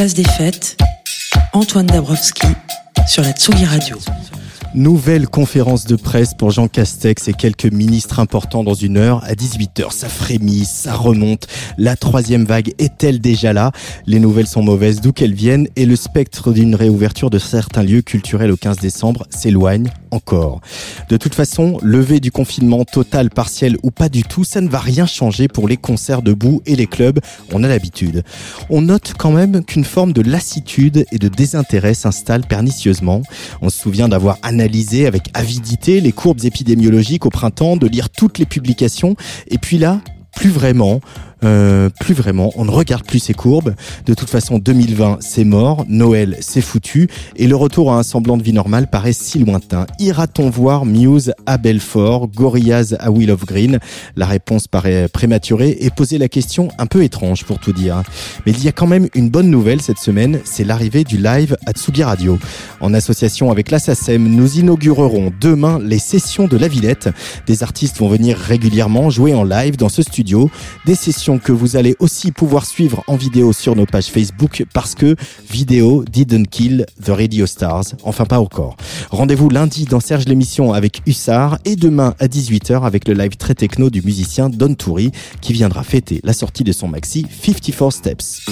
Place des fêtes, Antoine Dabrowski sur la Tsugi Radio. Nouvelle conférence de presse pour Jean Castex et quelques ministres importants dans une heure. À 18h, ça frémit, ça remonte. La troisième vague est-elle déjà là? Les nouvelles sont mauvaises d'où qu'elles viennent et le spectre d'une réouverture de certains lieux culturels au 15 décembre s'éloigne De toute façon, lever du confinement total, partiel ou pas du tout, ça ne va rien changer pour les concerts debout et les clubs. On a l'habitude. On note quand même qu'une forme de lassitude et de désintérêt s'installe pernicieusement. On se souvient d'avoir analysé avec avidité les courbes épidémiologiques au printemps, de lire toutes les publications. Et puis là, plus vraiment. Euh, plus vraiment, on ne regarde plus ces courbes. De toute façon, 2020, c'est mort, Noël, c'est foutu, et le retour à un semblant de vie normale paraît si lointain. Ira-t-on voir Muse à Belfort, Gorillaz à Will of Green? La réponse paraît prématurée et poser la question un peu étrange pour tout dire. Mais il y a quand même une bonne nouvelle cette semaine, c'est l'arrivée du live à Tsugi Radio. En association avec l'Assasem, nous inaugurerons demain les sessions de la Villette. Des artistes vont venir régulièrement jouer en live dans ce studio, des sessions que vous allez aussi pouvoir suivre en vidéo sur nos pages Facebook parce que vidéo didn't kill the radio stars. Enfin pas encore. Rendez-vous lundi dans Serge l'émission avec Hussard et demain à 18h avec le live très techno du musicien Don Toury qui viendra fêter la sortie de son maxi 54 Steps.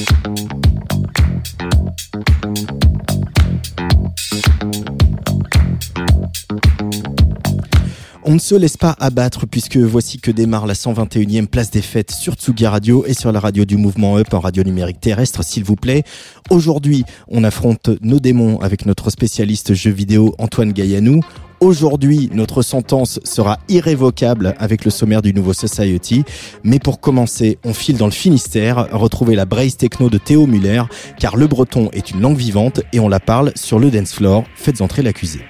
On ne se laisse pas abattre puisque voici que démarre la 121e place des fêtes sur Tsugi Radio et sur la radio du mouvement Up en radio numérique terrestre, s'il vous plaît. Aujourd'hui, on affronte nos démons avec notre spécialiste jeux vidéo Antoine Gaillanou. Aujourd'hui, notre sentence sera irrévocable avec le sommaire du nouveau Society. Mais pour commencer, on file dans le Finistère, retrouver la braise techno de Théo Muller, car le breton est une langue vivante et on la parle sur le dance floor. Faites entrer l'accusé.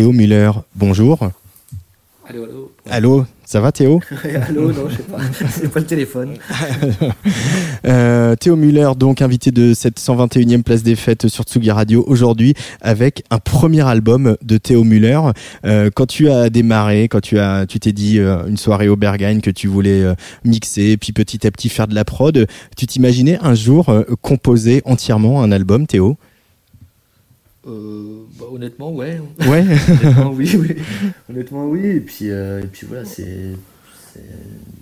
Théo Muller, bonjour. Allô, allô. Allô, ça va Théo allô, non, je sais pas. C'est pas le téléphone. Euh, Théo Muller, donc invité de cette 121e place des fêtes sur Tsugi Radio aujourd'hui avec un premier album de Théo Muller. Euh, quand tu as démarré, quand tu as, tu t'es dit euh, une soirée au Berghain que tu voulais mixer, puis petit à petit faire de la prod, tu t'imaginais un jour composer entièrement un album, Théo? Euh, bah, honnêtement, ouais. Ouais. Honnêtement, oui, oui. Honnêtement, oui. Et puis, euh, et puis voilà, c'est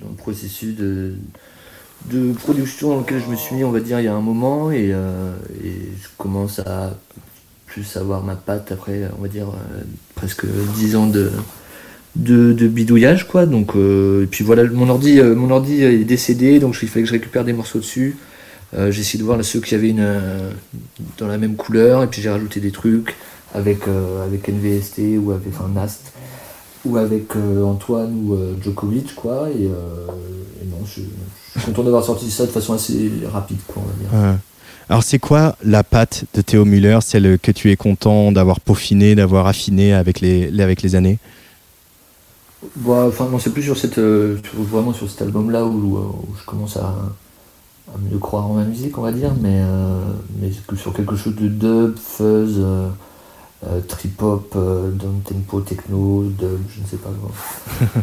dans le processus de, de production dans lequel je me suis mis, on va dire, il y a un moment. Et, euh, et je commence à plus avoir ma patte après, on va dire, euh, presque 10 ans de, de, de bidouillage, quoi. Donc, et puis voilà, mon ordi, mon ordi est décédé, donc il fallait que je récupère des morceaux dessus. Euh, j'ai essayé de voir là, ceux qui avaient une, euh, dans la même couleur, et puis j'ai rajouté des trucs avec, euh, avec NVST ou avec enfin, Nast ou avec Antoine ou Djokovic quoi et, et non je, je suis content d'avoir sorti ça de façon assez rapide quoi on va dire. Alors c'est quoi la patte de Théo Muller, celle que tu es content d'avoir peaufiné, d'avoir affiné avec les, avec les années? Bon, enfin non c'est plus sur cette vraiment sur cet album là où, où je commence à mieux croire en ma musique on va dire mais euh, mais sur quelque chose de dub fuzz euh, euh, trip hop euh, down tempo techno dub je ne sais pas quoi.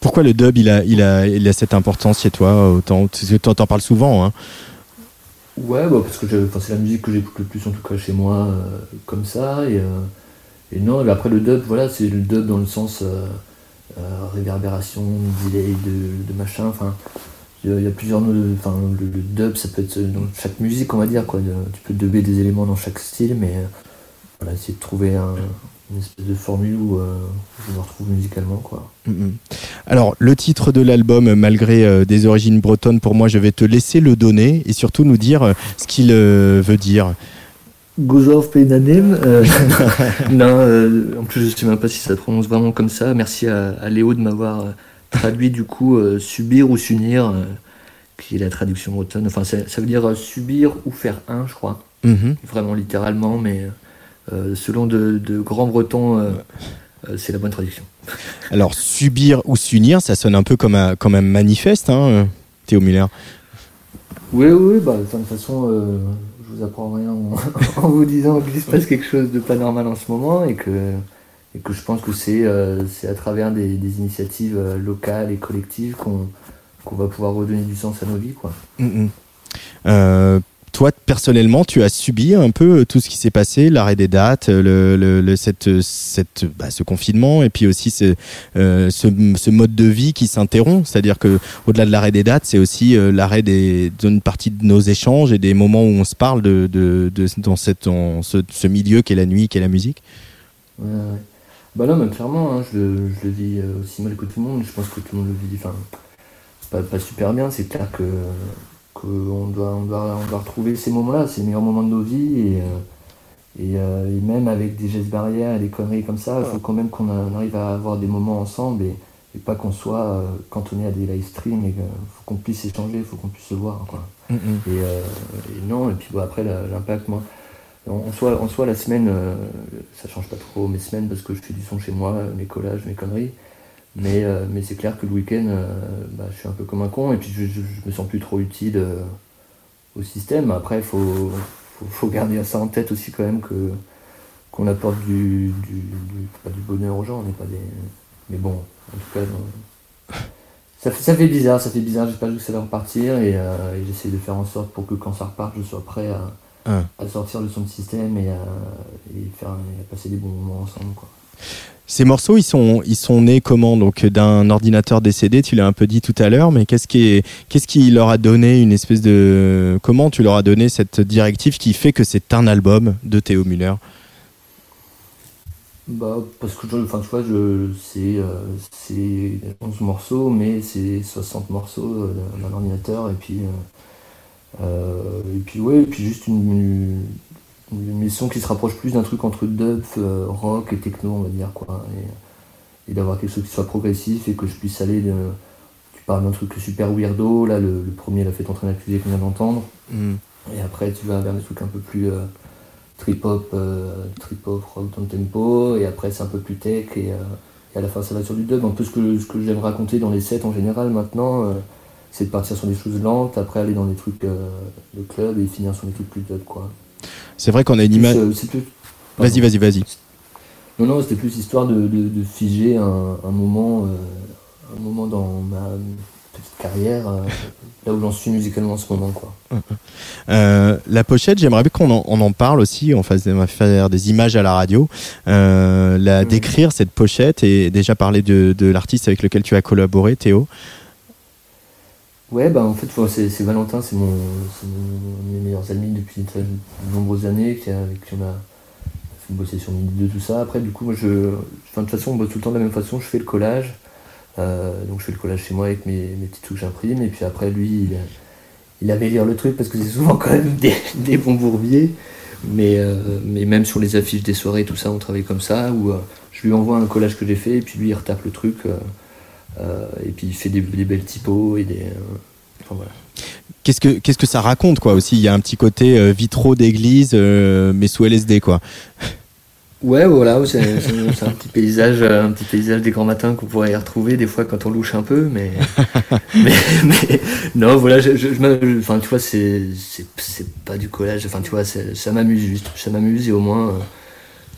Pourquoi le dub il a, il a, il a cette importance chez toi autant Tu en parles souvent. Hein. Ouais, bah parce que c'est la musique que j'écoute le plus, en tout cas chez moi, euh, comme ça. Et, euh, et non, après le dub, voilà, c'est le dub dans le sens euh, réverbération, delay de, de machin. Enfin, il y, a- plusieurs. Enfin, le, le dub, ça peut être dans chaque musique, on va dire. Quoi. Tu peux dubber des éléments dans chaque style, mais euh, voilà, essayer de trouver un- une espèce de formule où euh, je me retrouve musicalement. Quoi. Mhm. Alors le titre de l'album, malgré euh, des origines bretonnes, pour moi je vais te laisser le donner et surtout nous dire euh, ce qu'il euh, veut dire. Gozov Peinanem. euh, non, euh, en plus je sais même pas si ça se prononce vraiment comme ça. Merci à, à Léo de m'avoir euh, traduit du coup euh, subir ou s'unir, euh, qui est la traduction bretonne. Enfin, ça, ça veut dire euh, subir ou faire un, je crois. Mhm. Vraiment littéralement, mais selon de, de grands bretons, c'est la bonne traduction. Alors subir ou s'unir, ça sonne un peu comme un, comme un manifeste, hein, Théo Muller. Oui, oui, oui, bah, de toute façon, euh, je vous apprends rien en, en vous disant qu'il se passe quelque chose de pas normal en ce moment et que, et que je pense que c'est euh, à travers des, des initiatives euh, locales et collectives qu'on qu'on va pouvoir redonner du sens à nos vies. Quoi. Mhm. Euh, toi, personnellement, tu as subi un peu euh, tout ce qui s'est passé, l'arrêt des dates, le, le- le- cette, cette, bah, ce confinement, et puis aussi ce, euh, ce, ce mode de vie qui s'interrompt. C'est-à-dire que au-delà de l'arrêt des dates, c'est aussi euh, l'arrêt d'une partie de nos échanges et des moments où on se parle de, de, de- dans, cette, dans ce, ce milieu qu'est la nuit, qu'est la musique. Ouais, ouais. Bah non, mais clairement, hein, je, le- je le vis euh, aussi mal que tout le monde. Je pense que tout le monde le vit enfin, pas, pas super bien. C'est clair que qu'on doit, on doit, on doit retrouver ces moments-là, ces meilleurs moments de nos vies. Et, euh, et, euh, et même avec des gestes barrières et des conneries comme ça, il faut quand même qu'on on arrive à avoir des moments ensemble et, et pas qu'on soit euh, cantonné à des live streams. Il faut qu'on puisse échanger, il faut qu'on puisse se voir. Quoi. Et, euh, et non, et puis bon, après l'impact, moi, en, soi, la semaine, euh, ça change pas trop mes semaines parce que je fais du son chez moi, mes collages, mes conneries. Mais, euh, mais c'est clair que le week-end, euh, bah, je suis un peu comme un con et puis je, je, me sens plus trop utile euh, au système. Après, il faut, faut, garder ça en tête aussi quand même que qu'on apporte du, du, bonheur aux gens, on pas des. Mais bon, en tout cas, ça, fait- ça fait bizarre, ça fait bizarre, j'espère que ça va repartir et, et j'essaie de faire en sorte pour que quand ça reparte, je sois prêt à, Ah. à sortir de son système et à, et faire, et à passer des bons moments ensemble. Quoi. Ces morceaux, ils sont, ils sont nés comment Donc d'un ordinateur décédé, tu l'as un peu dit tout à l'heure, mais qu'est-ce qui, qui leur a donné une espèce de... Comment tu leur as donné cette directive qui fait que c'est un album de Théo Muller? Bah, parce que enfin, tu vois, je, c'est, euh, c'est 11 morceaux, mais c'est 60 morceaux euh, d'un ordinateur, et puis, euh, et puis, ouais, et puis juste une, une, mission qui se rapproche plus d'un truc entre dub, euh, rock et techno, on va dire, quoi. Et, et d'avoir quelque chose qui soit progressif et que je puisse aller de. Tu parles d'un truc super weirdo, là, le, le premier, la fait entraîner accusé qu'on vient d'entendre. Et après, tu vas vers des trucs un peu plus euh, trip hop, euh, trip hop, rock le tempo. Et après, c'est un peu plus tech. Et, euh, et à la fin ça va sur du dub. Un peu ce que, ce que j'aime raconter dans les sets en général maintenant, euh, c'est de partir sur des choses lentes, après aller dans des trucs euh, de club et finir sur des trucs plus dub quoi. C'est vrai qu'on a une image. euh, Vas-y, vas-y, vas-y. Non, non, c'était plus histoire de, de- de figer un, un moment, euh, un moment dans ma petite carrière, euh, là où j'en suis musicalement en ce moment quoi. Euh, la pochette, j'aimerais bien qu'on en, on en parle aussi. On fasse on faire des images à la radio. La. Décrire cette pochette et déjà parler de, de l'artiste avec lequel tu as collaboré, Théo. Ouais, bah en fait, c'est Valentin, c'est mon, mon- de mes meilleurs amis depuis de très- de nombreuses années, qui avec qui on a fait bosser sur Midi 2, tout ça. Après, du coup, moi, je, enfin, de toute façon, on bosse tout le temps de la même façon, je fais le collage. Euh, donc, je fais le collage chez moi avec mes, mes petits trucs que j'imprime, et puis après, lui, il, il améliore le truc parce que c'est souvent quand même des, des bons bourbiers. Mais, euh, mais même sur les affiches des soirées, tout ça, on travaille comme ça, où euh, je lui envoie un collage que j'ai fait, et puis lui, il retape le truc. Euh, et puis il fait des, des belles typos et des. euh, enfin, voilà. Qu'est-ce que qu'est-ce que ça raconte quoi aussi? Il y a un petit côté euh, vitraux d'église, euh, mais sous LSD quoi. Ouais, voilà, c'est un petit paysage, un petit paysage des grands matins qu'on pourrait y retrouver des fois quand on louche un peu, mais, mais, mais- non, voilà, je, je- je m'a- enfin, tu vois, c'est c'est c'est pas du collage, enfin, tu vois, ça m'amuse juste, ça m'amuse et au moins, euh,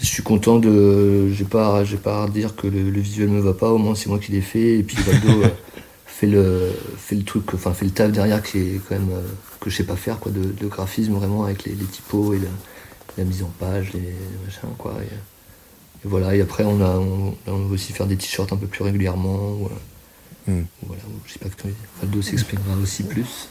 je suis content de, j'ai pas, j'ai pas à redire que le, le visuel me va pas, au moins c'est moi qui l'ai fait et puis Valdo euh, fait le, fait le truc, enfin, fait le taf derrière qui est quand même euh, que je sais pas faire, quoi, de, de graphisme vraiment avec les, les typos et la mise en page, les machins, quoi. Et, et voilà, et après, on, a, on, on va aussi faire des t-shirts un peu plus régulièrement. euh, Hmm. Voilà, je sais pas que Valdo s'exprimera aussi plus.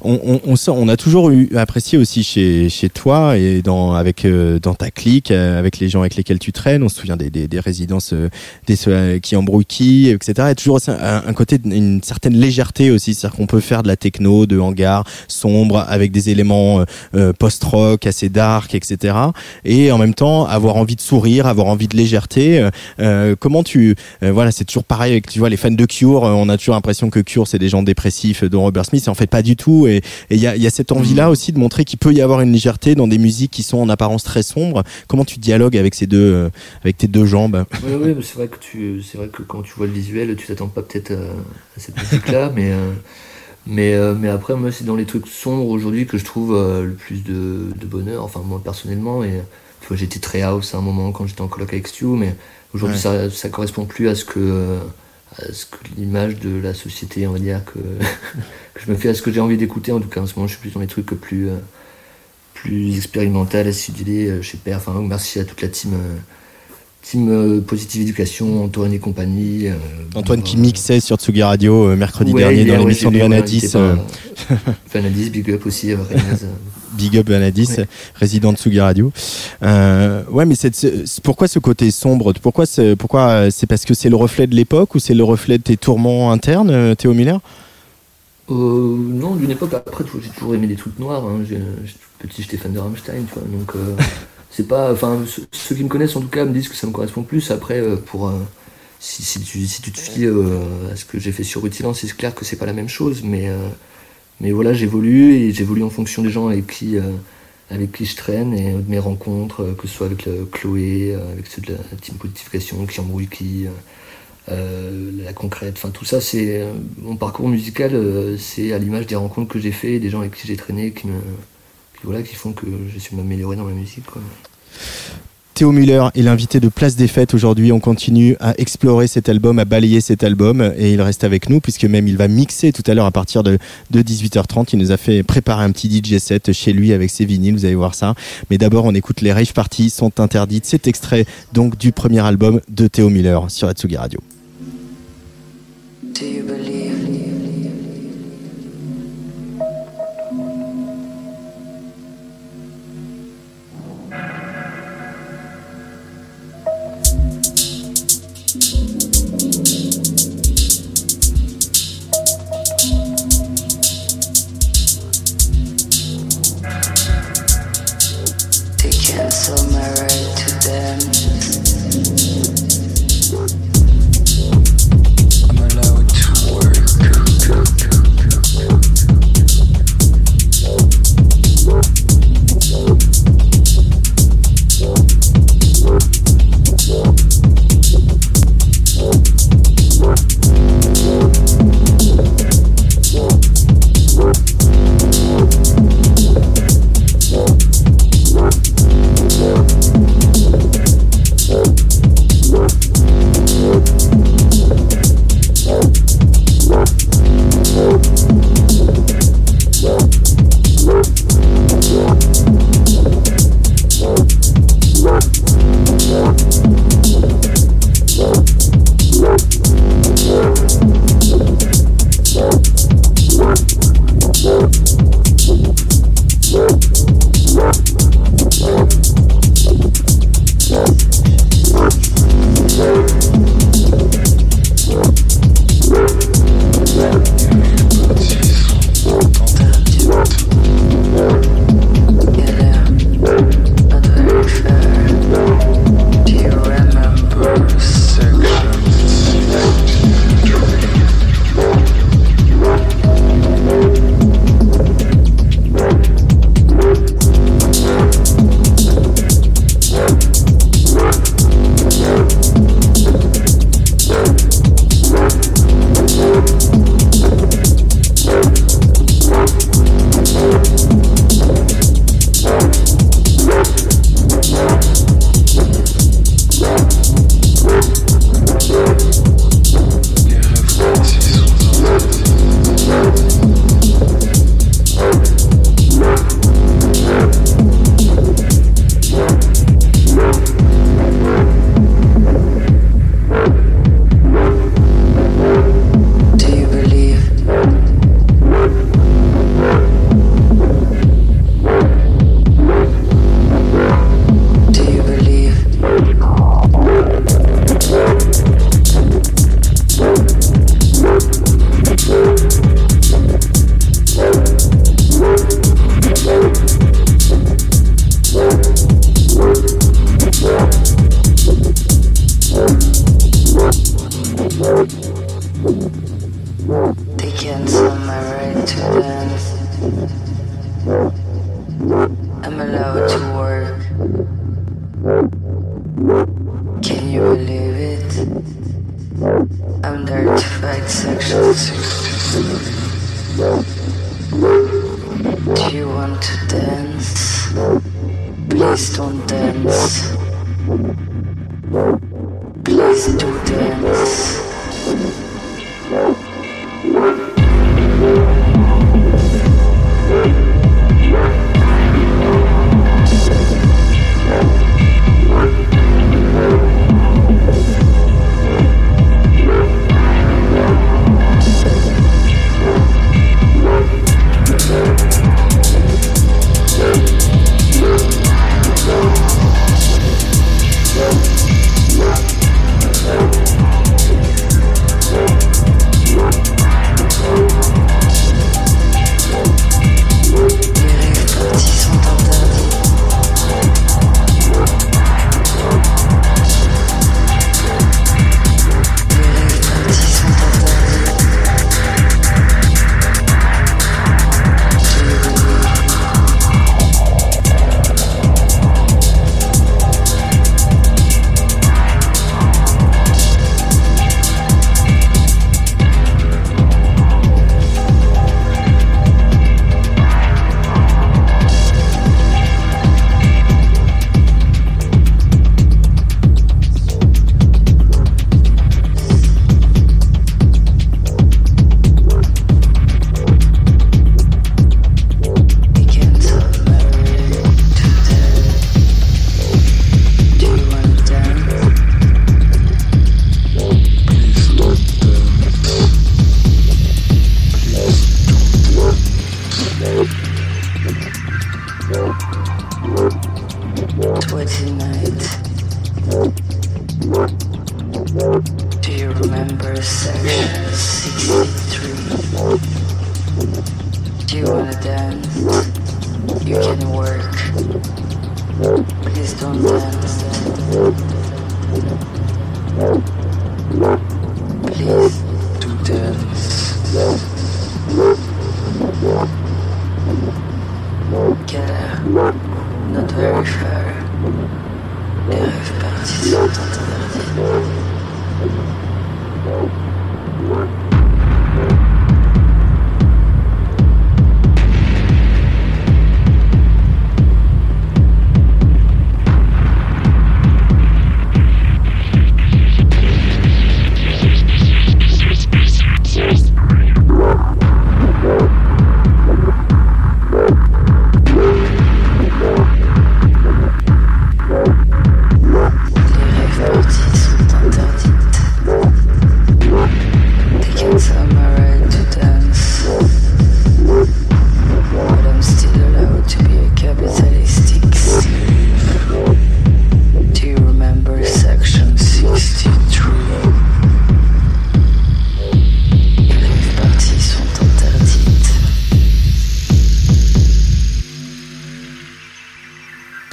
On, on, on on a toujours eu apprécié aussi chez, chez toi et dans, avec, euh, dans ta clique, euh, avec les gens avec lesquels tu traînes. On se souvient des, des, des résidences euh, des, euh, qui embrouillent qui, etc. A toujours un, côté, une certaine légèreté aussi. C'est-à-dire qu'on peut faire de la techno, de hangar, sombre, avec des éléments euh, euh, post-rock, assez dark, etc. Et en même temps, avoir envie de sourire, avoir envie de légèreté. Comment tu. voilà, c'est toujours pareil avec, tu vois, les fans de Cure. on a toujours l'impression que Cure, c'est des gens dépressifs, dont Robert Smith. Et en fait, pas du tout. Et et il y a, il y a cette envie-là aussi de montrer qu'il peut y avoir une légèreté dans des musiques qui sont en apparence très sombres. Comment tu dialogues avec ces deux, euh, avec tes deux jambes? Oui, c'est vrai que tu, c'est vrai que quand tu vois le visuel, tu t'attends pas peut-être à, à cette musique-là, mais, euh, mais, euh, mais après, moi, c'est dans les trucs sombres aujourd'hui que je trouve euh, le plus de, de bonheur, enfin, moi, personnellement, et tu vois, j'étais très house à un moment quand j'étais en coloc avec Stu, mais aujourd'hui, Ouais. ça, ça correspond plus à ce que, euh, à ce que l'image de la société, on va dire, que, que je me fais, à ce que j'ai envie d'écouter, en tout cas, en ce moment, je suis plus dans les trucs plus, euh, plus expérimental, acidulé, euh, chez Père. Enfin, merci à toute la team, euh, team euh, Positive Éducation, Antoine et compagnie. euh, Antoine qui euh, mixait sur Tsugi Radio euh, mercredi ouais, dernier dans l'émission de Vanadis. euh, euh, Vanadis, big up aussi, euh, euh. Big Up Vanadis, Ouais. résident de Tsugi Radio. Euh, ouais, mais c'est- pourquoi ce côté sombre? Pourquoi c'est, pourquoi euh, c'est parce que c'est le reflet de l'époque ou c'est le reflet de tes tourments internes, euh, Théo Miller Euh, non, d'une époque, après, j'ai toujours aimé des trucs noirs. Hein. J'ai- Petit, j'étais fan de Rammstein, tu vois. Donc, euh, c'est pas. Enfin, ceux, qui me connaissent, en tout cas, me disent que ça me correspond plus. Après, pour. si, si tu, si tu te fies à ce que j'ai fait sur Rutilan, c'est clair que c'est pas la même chose. Mais, mais voilà, j'évolue et j'évolue en fonction des gens avec qui, euh, avec qui je traîne et de mes rencontres, euh, que ce soit avec le Chloé, euh, avec ceux de la team Posification, qui embrouille qui. euh, euh, la concrète, enfin tout ça, c'est euh, mon parcours musical, euh, c'est à l'image des rencontres que j'ai fait, des gens avec qui j'ai traîné, qui me, qui, voilà, qui font que j'ai su m'améliorer dans ma musique. Quoi. Théo Muller est l'invité de Place des Fêtes aujourd'hui. On continue à explorer cet album, à balayer cet album et il reste avec nous puisque même il va mixer tout à l'heure à partir de, de 18h30. Il nous a fait préparer un petit DJ set chez lui avec ses vinyles, vous allez voir ça. Mais d'abord, on écoute les rave parties sont interdites. C'est extrait donc du premier album de Théo Muller sur Atsugi Radio.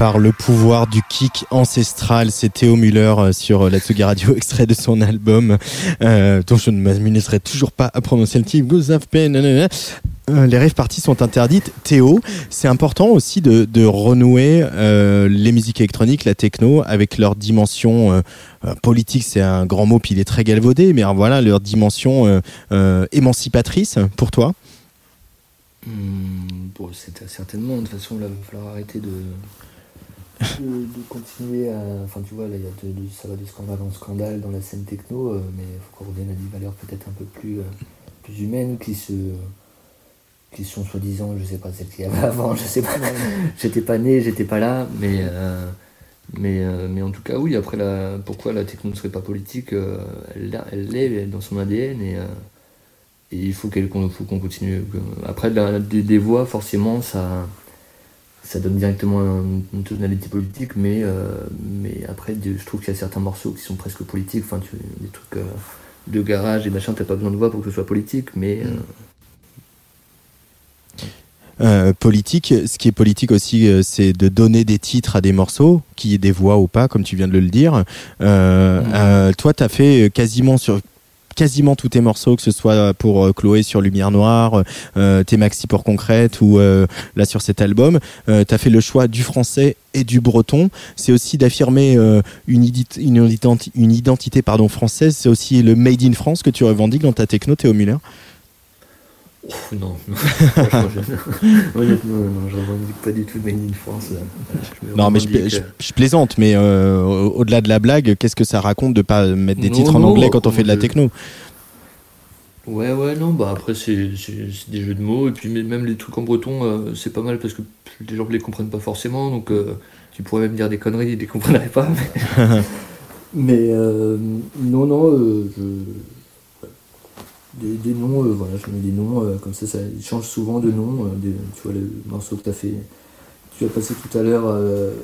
Par le pouvoir du kick ancestral. C'est Théo Muller euh, sur la Tsugi Radio, extrait de son album, euh, dont je ne m'amuserai toujours pas à prononcer le titre. Euh, les rêves parties sont interdites. Théo, c'est important aussi de, renouer euh, les musiques électroniques, la techno, avec leur dimension euh, euh, politique. C'est un grand mot, puis il est très galvaudé, mais euh, voilà leur dimension euh, euh, émancipatrice pour toi? Hmm, bon, c'est certainement. De toute façon, là, il va falloir arrêter de, de, de continuer à. Enfin, tu vois, là, il y a de, de- ça va de scandale en scandale dans la scène techno, euh, mais il faut qu'on revienne à des valeurs peut-être un peu plus, euh, plus humaines qui se. qui sont soi-disant, je sais pas, celles qu'il y avait avant, je sais pas. j'étais pas né, j'étais pas là, mais. euh, mais, mais en tout cas, oui, après, la, pourquoi la techno ne serait pas politique Elle l'est elle est dans son ADN et. et il faut qu'elle- qu'on faut qu'on continue. Après, la- des, des voix, forcément, ça, ça donne directement un- une tonalité politique, mais, euh, mais après, je trouve qu'il y a certains morceaux qui sont presque politiques. Enfin, tu, des trucs euh, de garage et machin, t'as pas besoin de voix pour que ce soit politique, mais. euh, politique, ce qui est politique aussi, c'est de donner des titres à des morceaux, qu'il y ait des voix ou pas, comme tu viens de le dire. Toi, tu as fait quasiment sur quasiment tous tes morceaux, que ce soit pour euh, Chloé sur Lumière Noire, euh, tes maxi pour Concrète ou euh, là sur cet album, euh, fait le choix du français et du breton. C'est aussi d'affirmer euh, une, identité française. C'est aussi le Made in France que tu revendiques dans ta techno, Théo Muller. Oh, non, non. Je... honnêtement, non, je revendique pas du tout de Made in France. là. me Non, mais je, je- je plaisante, mais euh, au- au-delà de la blague, qu'est-ce que ça raconte de pas mettre des Non, titres en anglais quand on fait de la je- techno? Ouais, ouais, non, bah après, c'est des jeux de mots, et puis même les trucs en breton, euh, c'est pas mal parce que les gens ne les comprennent pas forcément, donc euh, tu pourrais même dire des conneries, ils les comprendraient pas. Mais, mais, euh, non, non, euh, je- des, des noms, euh, voilà, je mets des noms, euh, comme ça, ça ils changent souvent de nom. euh, des- tu vois, le morceau que tu as fait, tu as passé tout à l'heure,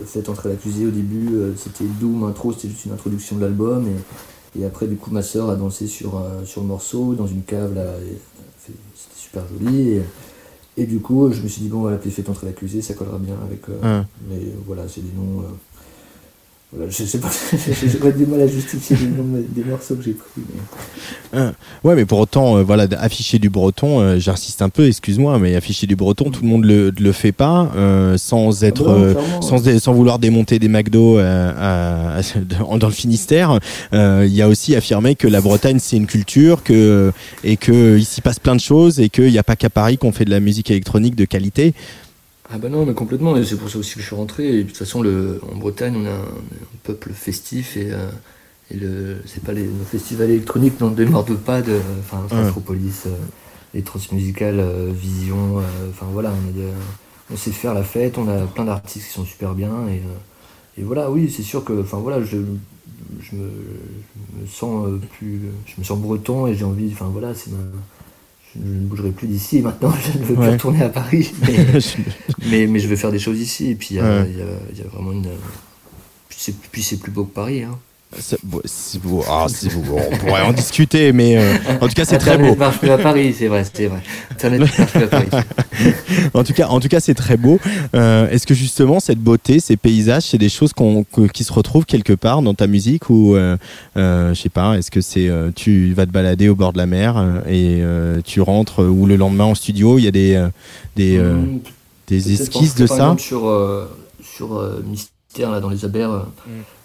Faites entrer l'accusé au début, c'était Doom intro, c'était juste une introduction de l'album, et, et après, du coup, ma soeur a dansé sur, sur le morceau, dans une cave, là, c'était super joli. Et, et du coup, je me suis dit, bon, on va l'appeler Faites entrer l'accusé, ça collera bien avec. Hein. Mais voilà, c'est des noms. Voilà, je sais pas, du mal à justifier les noms des morceaux que j'ai pris. Mais... Ouais, mais pour autant, euh, voilà, afficher du breton, euh, j'insiste un peu, excuse-moi, mais afficher du breton, tout le monde le, le fait pas, euh, sans être, Ah euh, clairement, sans, vouloir démonter des McDo à- à- dans le Finistère. Il y a aussi affirmé que la Bretagne c'est une culture, que et que il s'y passe plein de choses et qu'il n'y a pas qu'à Paris qu'on fait de la musique électronique de qualité. Ah bah non, mais complètement, et c'est pour ça aussi que je suis rentré. Et de toute façon, le, en Bretagne, on a un, un peuple festif et, euh, et le, c'est pas les, nos festivals électroniques n'en démordent pas de, enfin, Afropolis, euh, les transmusicales, euh, Vision, euh, enfin voilà, on, a des- on sait faire la fête, on a plein d'artistes qui sont super bien et, et voilà, oui, c'est sûr que, enfin voilà, je, je, me, je me sens plus, je me sens breton et j'ai envie, enfin voilà, c'est ma, je ne bougerai plus d'ici maintenant je ne veux Ouais. plus retourner à Paris. Mais, mais, mais je vais faire des choses ici et puis il y, a- Ouais. il y a- il y a vraiment une. Puis c'est, puis c'est plus beau que Paris. Hein. Beau, c'est beau. Ah, c'est beau. On pourrait en discuter, mais euh, en tout cas c'est très beau. Marche plus à Paris, c'est vrai, c'est vrai. Internet marche plus à Paris. En tout cas, en tout cas, c'est très beau. Euh, Est-ce que justement cette beauté, ces paysages, c'est des choses qu'on- qui se retrouvent quelque part dans ta musique ou euh, euh, je sais pas. Est-ce que c'est euh, tu vas te balader au bord de la mer euh, et euh, tu rentres ou le lendemain en studio, il y a des des, euh, Mmh, des esquisses de ça. Sur, euh, sur euh, Mystère, là, dans les Abers, euh,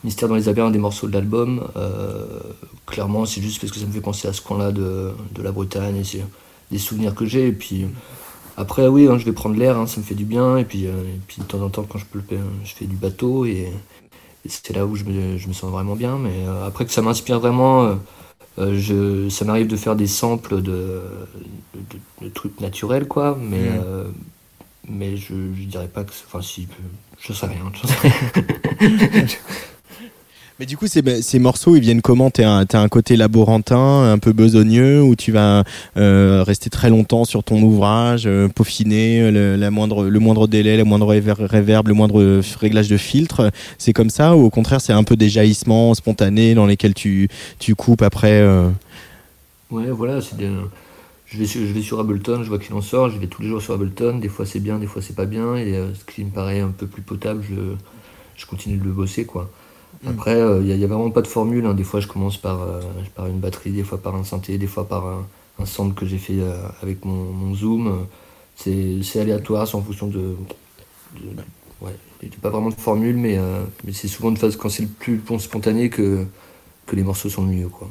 Mystère dans les Abers, un des morceaux de l'album. euh, clairement, c'est juste parce que ça me fait penser à ce coin-là de, de la Bretagne et c'est des souvenirs que j'ai. Et puis après, oui, hein, je vais prendre l'air, hein, ça me fait du bien. Et puis, euh, et puis de temps en temps, quand je peux le faire, je fais du bateau et, et c'est là où je me, je me sens vraiment bien. Mais après que ça m'inspire vraiment. euh, je, ça m'arrive de faire des samples de, de, de- trucs naturels, quoi, mais, euh, mais je, je dirais pas que. Enfin, si, je sais rien. Je sais rien. Mais du coup, ces, ces morceaux, ils viennent comment? T'as un, t'as un côté laborantin, un peu besogneux, où tu vas euh, rester très longtemps sur ton ouvrage, euh, peaufiner le, la moindre, le moindre délai, le moindre réver- réverb, le moindre réglage de filtre? C'est comme ça, ou au contraire, c'est un peu des jaillissements spontanés dans lesquels tu, tu coupes après euh, Ouais, voilà, c'est des- Je vais, sur, je vais sur Ableton, je vois qu'il en sort, je vais tous les jours sur Ableton, des fois c'est bien, des fois c'est pas bien, et euh, ce qui me paraît un peu plus potable, je, je continue de le bosser, quoi. Après, il n'y a, vraiment pas de formule, hein. des fois je commence par, euh, par une batterie, des fois par un synthé, des fois par un, un sample que j'ai fait euh, avec mon, mon zoom. C'est aléatoire, c'est en fonction de... de- ouais, il n'y a pas vraiment de formule, mais, euh, mais c'est souvent de phase quand c'est le plus spontané que, que les morceaux sont le mieux, quoi.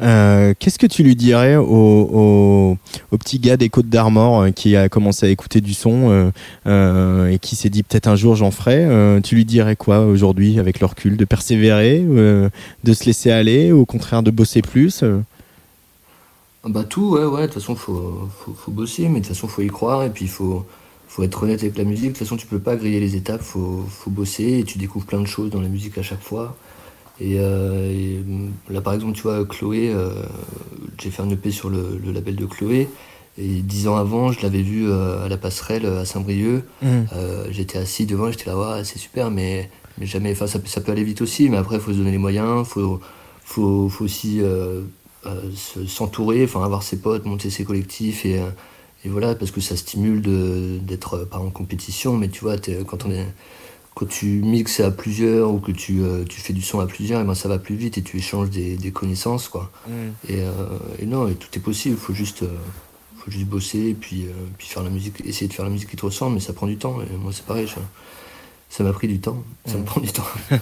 Euh, Qu'est-ce que tu lui dirais au, petit gars des Côtes d'Armor euh, qui a commencé à écouter du son euh, et qui s'est dit peut-être un jour j'en ferai Tu lui dirais quoi aujourd'hui avec le recul De persévérer, de se laisser aller, ou au contraire de bosser plus Ah Bah tout, ouais, de toute façon, faut, faut, bosser, mais de toute façon, faut y croire, et puis faut, faut être honnête avec la musique. De toute façon, tu peux pas griller les étapes, faut bosser, et tu découvres plein de choses dans la musique à chaque fois. Et, euh, et, hum, là, par exemple, tu vois, Chloé, euh, j'ai fait un EP sur le, le label de Chloé, et dix ans avant, je l'avais vu euh, à la passerelle à Saint-Brieuc. Euh, j'étais assis devant, j'étais là, ouais, c'est super, mais, mais jamais. Enfin, ça, peut- ça peut aller vite aussi, mais après, il faut se donner les moyens, faut, faut, faut aussi euh, se- s'entourer, enfin, avoir ses potes, monter ses collectifs, et, et voilà, parce que ça stimule d'être pas en compétition, mais tu vois, quand, on est, quand tu mixes à plusieurs ou que tu, euh, tu fais du son à plusieurs, et ben, ça va plus vite et tu échanges des, des connaissances, quoi. Et, euh, et non, et tout est possible, faut juste. euh, faut juste bosser et puis, puis faire la musique, essayer de faire la musique qui te ressemble, mais ça prend du temps. Et moi, c'est pareil. je- ça m'a pris du temps. Ça me prend du temps.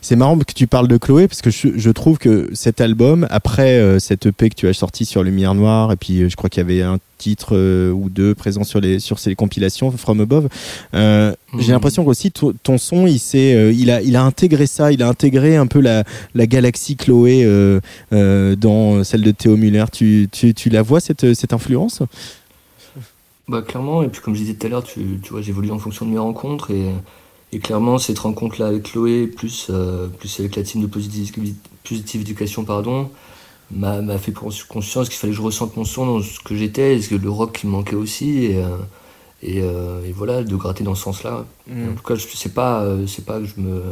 C'est marrant que tu parles de Chloé parce que je, je trouve que cet album, après euh, cette EP que tu as sorti sur Lumière Noire, et puis euh, je crois qu'il y avait un titre euh, ou deux présents sur les sur ces compilations From Above, euh, j'ai Mhm. l'impression qu'aussi to- ton son, il s'est, il a, il a intégré ça, il a intégré un peu la, la galaxie Chloé dans celle de Théo Muller. Tu, tu, tu la vois cette, cette influence? Bah clairement, et puis comme je disais tout à l'heure, tu, tu vois, j'évolue en fonction de mes rencontres et, et clairement cette rencontre-là avec Chloé, plus, euh, plus avec la team de Positive, Positive Education, pardon, m'a fait prendre conscience qu'il fallait que je ressente mon son dans ce que j'étais, et que le rock qui me manquait aussi, et, euh, et, euh, et voilà, de gratter dans ce sens-là. Mm. En tout cas, je sais pas, c'est pas que je me...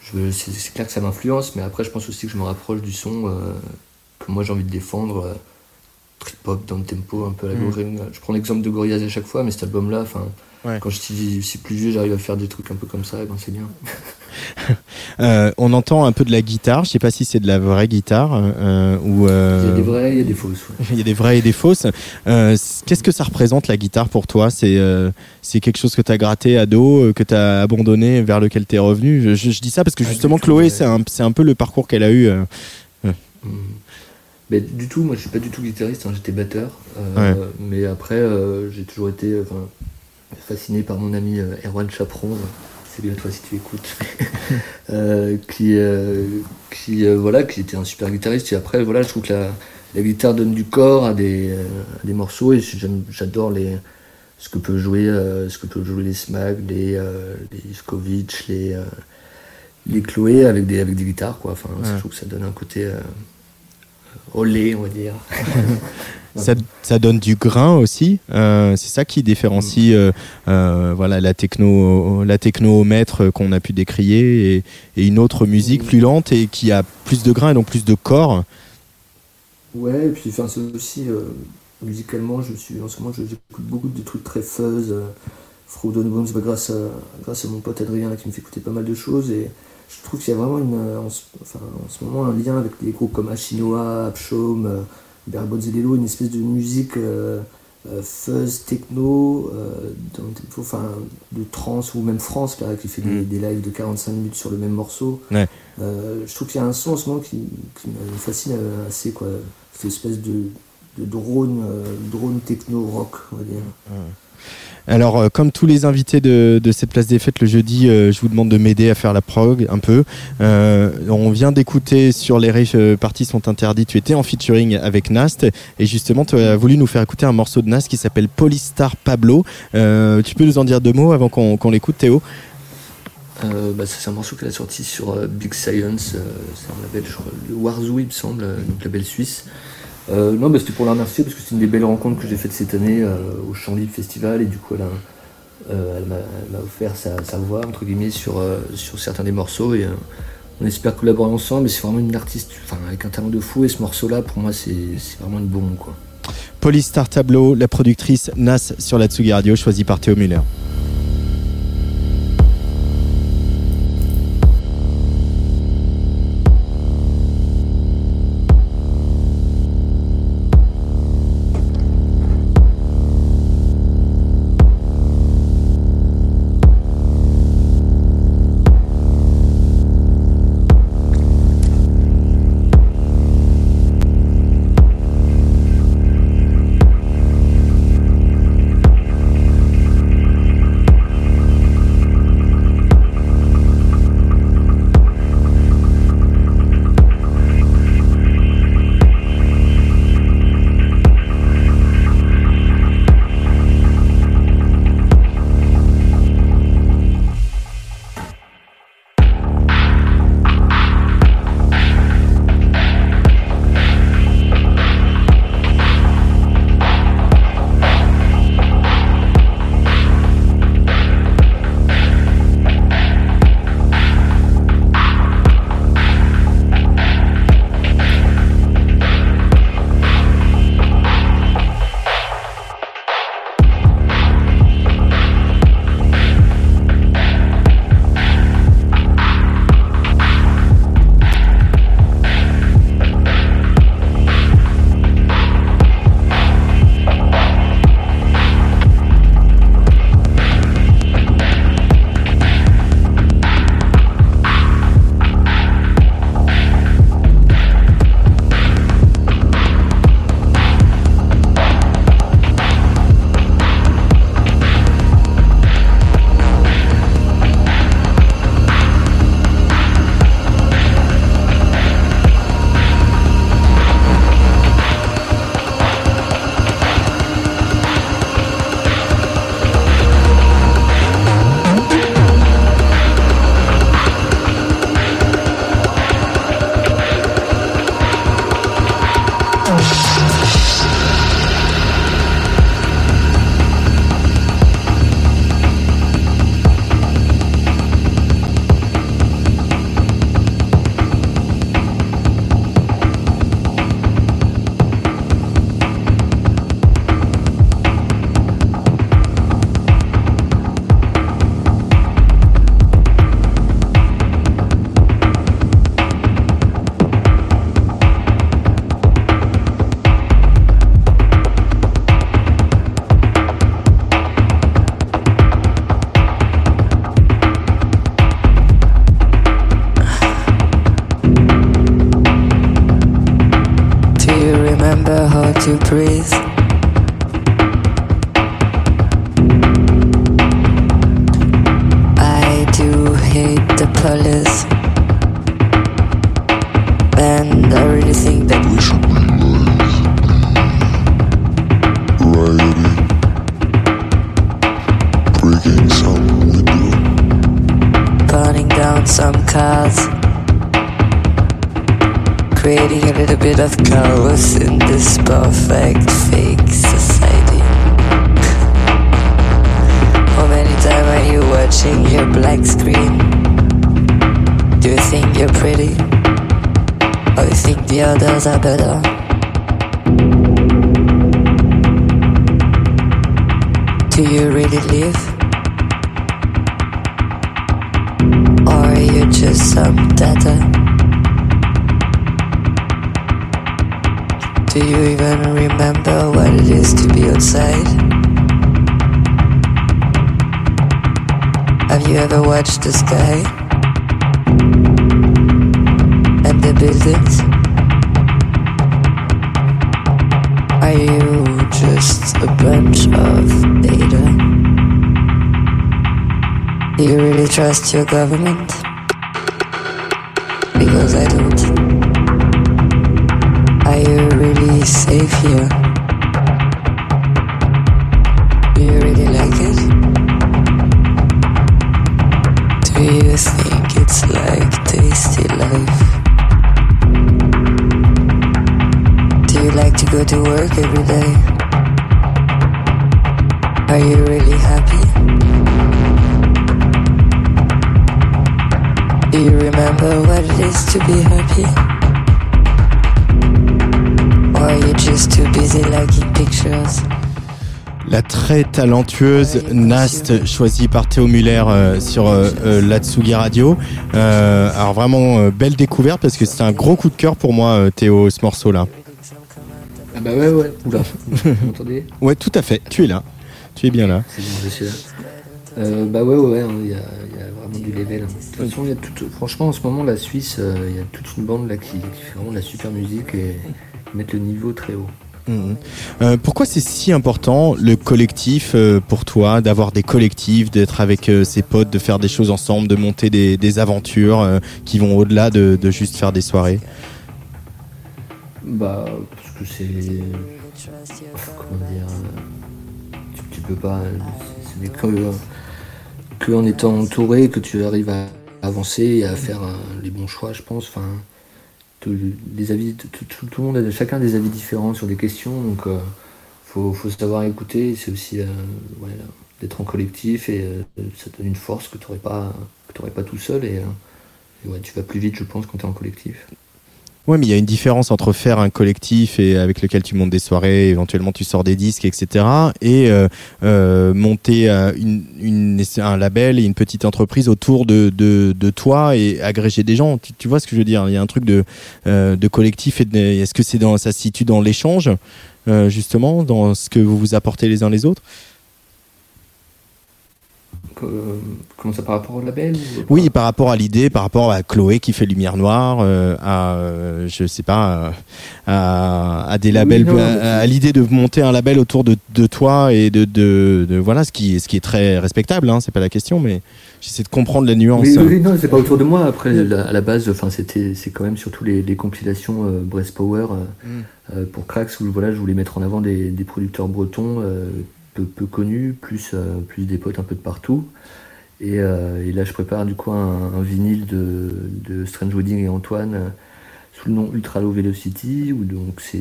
je C'est c'est clair que ça m'influence, mais après je pense aussi que je me rapproche du son euh, que moi j'ai envie de défendre. euh, trip-hop, down tempo, un peu à la Mm. Je prends l'exemple de Gorillaz à chaque fois, mais cet album-là, enfin, Ouais. quand je suis, suis plus vieux, j'arrive à faire des trucs un peu comme ça, et ben c'est bien. Euh, On entend un peu de la guitare. Je sais pas si c'est de la vraie guitare euh, ou. euh, Il y a des vrais, il y a des fausses. ouais. Il y a des vraies et des fausses. Qu'est-ce que ça représente la guitare pour toi? C'est c'est quelque chose que tu as gratté à dos, que tu as abandonné, vers lequel tu es revenu? Je, je- je dis ça parce que Ah, justement, Chloé, c'est un, c'est un peu le parcours qu'elle a eu. Mm. Mais du tout, moi je suis pas du tout guitariste, hein, j'étais batteur. Mais après, j'ai toujours été fasciné par mon ami euh, Erwan Chaperon. Salut à toi si tu écoutes. Euh, qui, euh, qui, euh, voilà, qui était un super guitariste. Et après, voilà, je trouve que la, la guitare donne du corps à des, euh, à des morceaux et j'adore les ce que peut jouer euh, ce que peut jouer les Smag, les, euh, les les, euh, les Chloé avec des, avec des guitares quoi. Enfin, Ouais. je trouve que ça donne un côté euh, olé, on va dire. Ça, donne du grain aussi. euh, c'est ça qui différencie euh, euh, voilà, la, techno, la techno au maître qu'on a pu décrier et, une autre musique plus lente et qui a plus de grain et donc plus de corps. Ouais, et puis enfin, c'est aussi musicalement, je suis en ce moment, j'écoute beaucoup de trucs très fuzz, Frodo Bones, bah, grâce, à, grâce à mon pote Adrien qui me fait écouter pas mal de choses. Et je trouve qu'il y a vraiment en, enfin, en ce moment un lien avec des groupes comme Ashinoa, Abshaum, Lelo, une espèce de musique euh, euh, fuzz, techno, euh, dans le tempo, enfin, de trance ou même France là, qui fait des, Mm. des lives de 45 minutes sur le même morceau. Ouais. Je trouve qu'il y a un son en ce moment qui, qui me fascine assez, quoi. Cette espèce de, de drone, drone techno rock, on va dire. Alors, euh, comme tous les invités de, cette place des fêtes le jeudi, euh, je vous demande de m'aider à faire la prog un peu. Euh, on vient d'écouter sur les euh, parties sont interdites. Tu étais en featuring avec Nast et justement, tu as voulu nous faire écouter un morceau de Nast qui s'appelle Polystar Pablo. Tu peux nous en dire deux mots avant qu'on l'écoute, Théo? Bah, c'est un morceau qu'elle a sorti sur Big Science, c'est un label, je le il me semble, donc label suisse. Euh, non, c'était pour la remercier parce que c'est une des belles rencontres que j'ai faites cette année euh, au Champ Libre Festival et du coup elle, euh, elle m'a offert sa, voix entre guillemets sur, sur certains des morceaux et on espère collaborer ensemble. Et c'est vraiment une artiste, avec un talent de fou et ce morceau-là pour moi c'est c'est vraiment une bombe quoi. Polystar Tableau, la productrice Nas sur la Tsugi Radio, choisie par Théo Muller. Creating a little bit of chaos in this perfect fake society. How many times are you watching your black screen? Do you think you're pretty? Or you think the others are better? Do you really live? Or are you just some data? Do you even remember what it is to be outside? Have you ever watched the sky? And the buildings? Are you just a bunch of data? Do you really trust your government? Because I don't. live here. Très talentueuse Nast, choisie par Théo Muller euh, sur euh, euh, la Tsugi Radio. Alors vraiment belle découverte parce que c'est un gros coup de cœur pour moi, Théo, ce morceau-là. Ah bah ouais, ouais. Oula, vous m'entendez? Ouais, tout à fait. Tu es là. Tu es bien là. C'est bon, je suis là. Bah ouais, ouais, ouais, hein, il y, a, il y a vraiment du level. hein. De toute façon, il y a tout, franchement, en ce moment, la Suisse, il y a toute une bande là qui, qui fait vraiment de la super musique et mettent le niveau très haut. Mhm. Euh, pourquoi c'est si important le collectif euh, pour toi, d'avoir des collectifs, d'être avec euh, ses potes, de faire des choses ensemble, de monter des, aventures euh, qui vont au-delà de, juste faire des soirées? Bah, parce que c'est. Comment dire. euh, Tu, peux pas. Ce n'est que, que en étant entouré que tu arrives à avancer et à faire euh, les bons choix, je pense. Tout- le monde a chacun des avis différents sur des questions, donc euh, faut, savoir écouter. C'est aussi euh, d'être en collectif et euh, ça donne une force que tu n'aurais pas, pas tout seul et, tu vas plus vite, je pense, quand tu es en collectif. Ouais, mais il y a une différence entre faire un collectif et avec lequel tu montes des soirées, éventuellement tu sors des disques, etc. Et euh, euh, monter euh, une, une- un label et une petite entreprise autour de, de, de toi et agréger des gens. Tu, tu vois ce que je veux dire? Il y a un truc de, euh, de collectif. Et de- est-ce que c'est dans, ça se situe dans l'échange, euh, justement, dans ce que vous vous apportez les uns les autres? Comment ça par rapport au label ou- Oui, par rapport à l'idée, par rapport à Chloé qui fait Lumière Noire, euh, à, euh, je sais pas, à, à des Oui, labels, non, à, l'idée de monter un label autour de, de toi et de, de, de- voilà, ce qui, ce qui est très respectable, hein, c'est pas la question, mais j'essaie de comprendre la nuance. Oui, oui, non, c'est pas autour de moi. Après, la- à la base, enfin, c'était, c'est quand même surtout les, les compilations euh, Breast Power euh, Mm. euh, pour Crax où voilà, je voulais mettre en avant des, des producteurs bretons euh, peu, peu connus, plus, euh, plus des potes un peu de partout. Et, euh, et là, je prépare du coup un, un vinyle de, de Strange Wedding et Antoine euh, sous le nom Ultra Low Velocity, où donc c'est,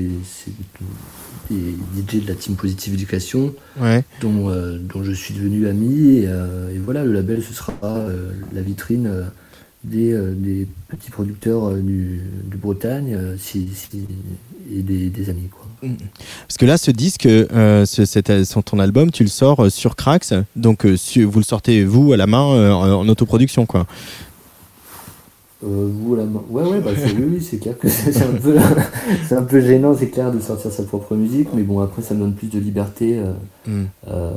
des DJ de la team Positive Education Ouais. dont, euh, dont je suis devenu ami. Et, euh, et voilà, le label, ce sera euh, la vitrine des, des petits producteurs du, de Bretagne si, si- et des, des amis. Quoi. Parce que là, ce disque, euh, ce, cet- son- ton album, tu le sors euh, sur Crax, donc euh, su- vous le sortez vous à la main euh, en, autoproduction, quoi. Euh, vous, la main- Ouais, ouais, bah, c'est, oui, oui, c'est clair que c'est un, peu, c'est un peu gênant, c'est clair, de sortir sa propre musique, mais bon, après, ça me donne plus de liberté. euh, Mm. euh,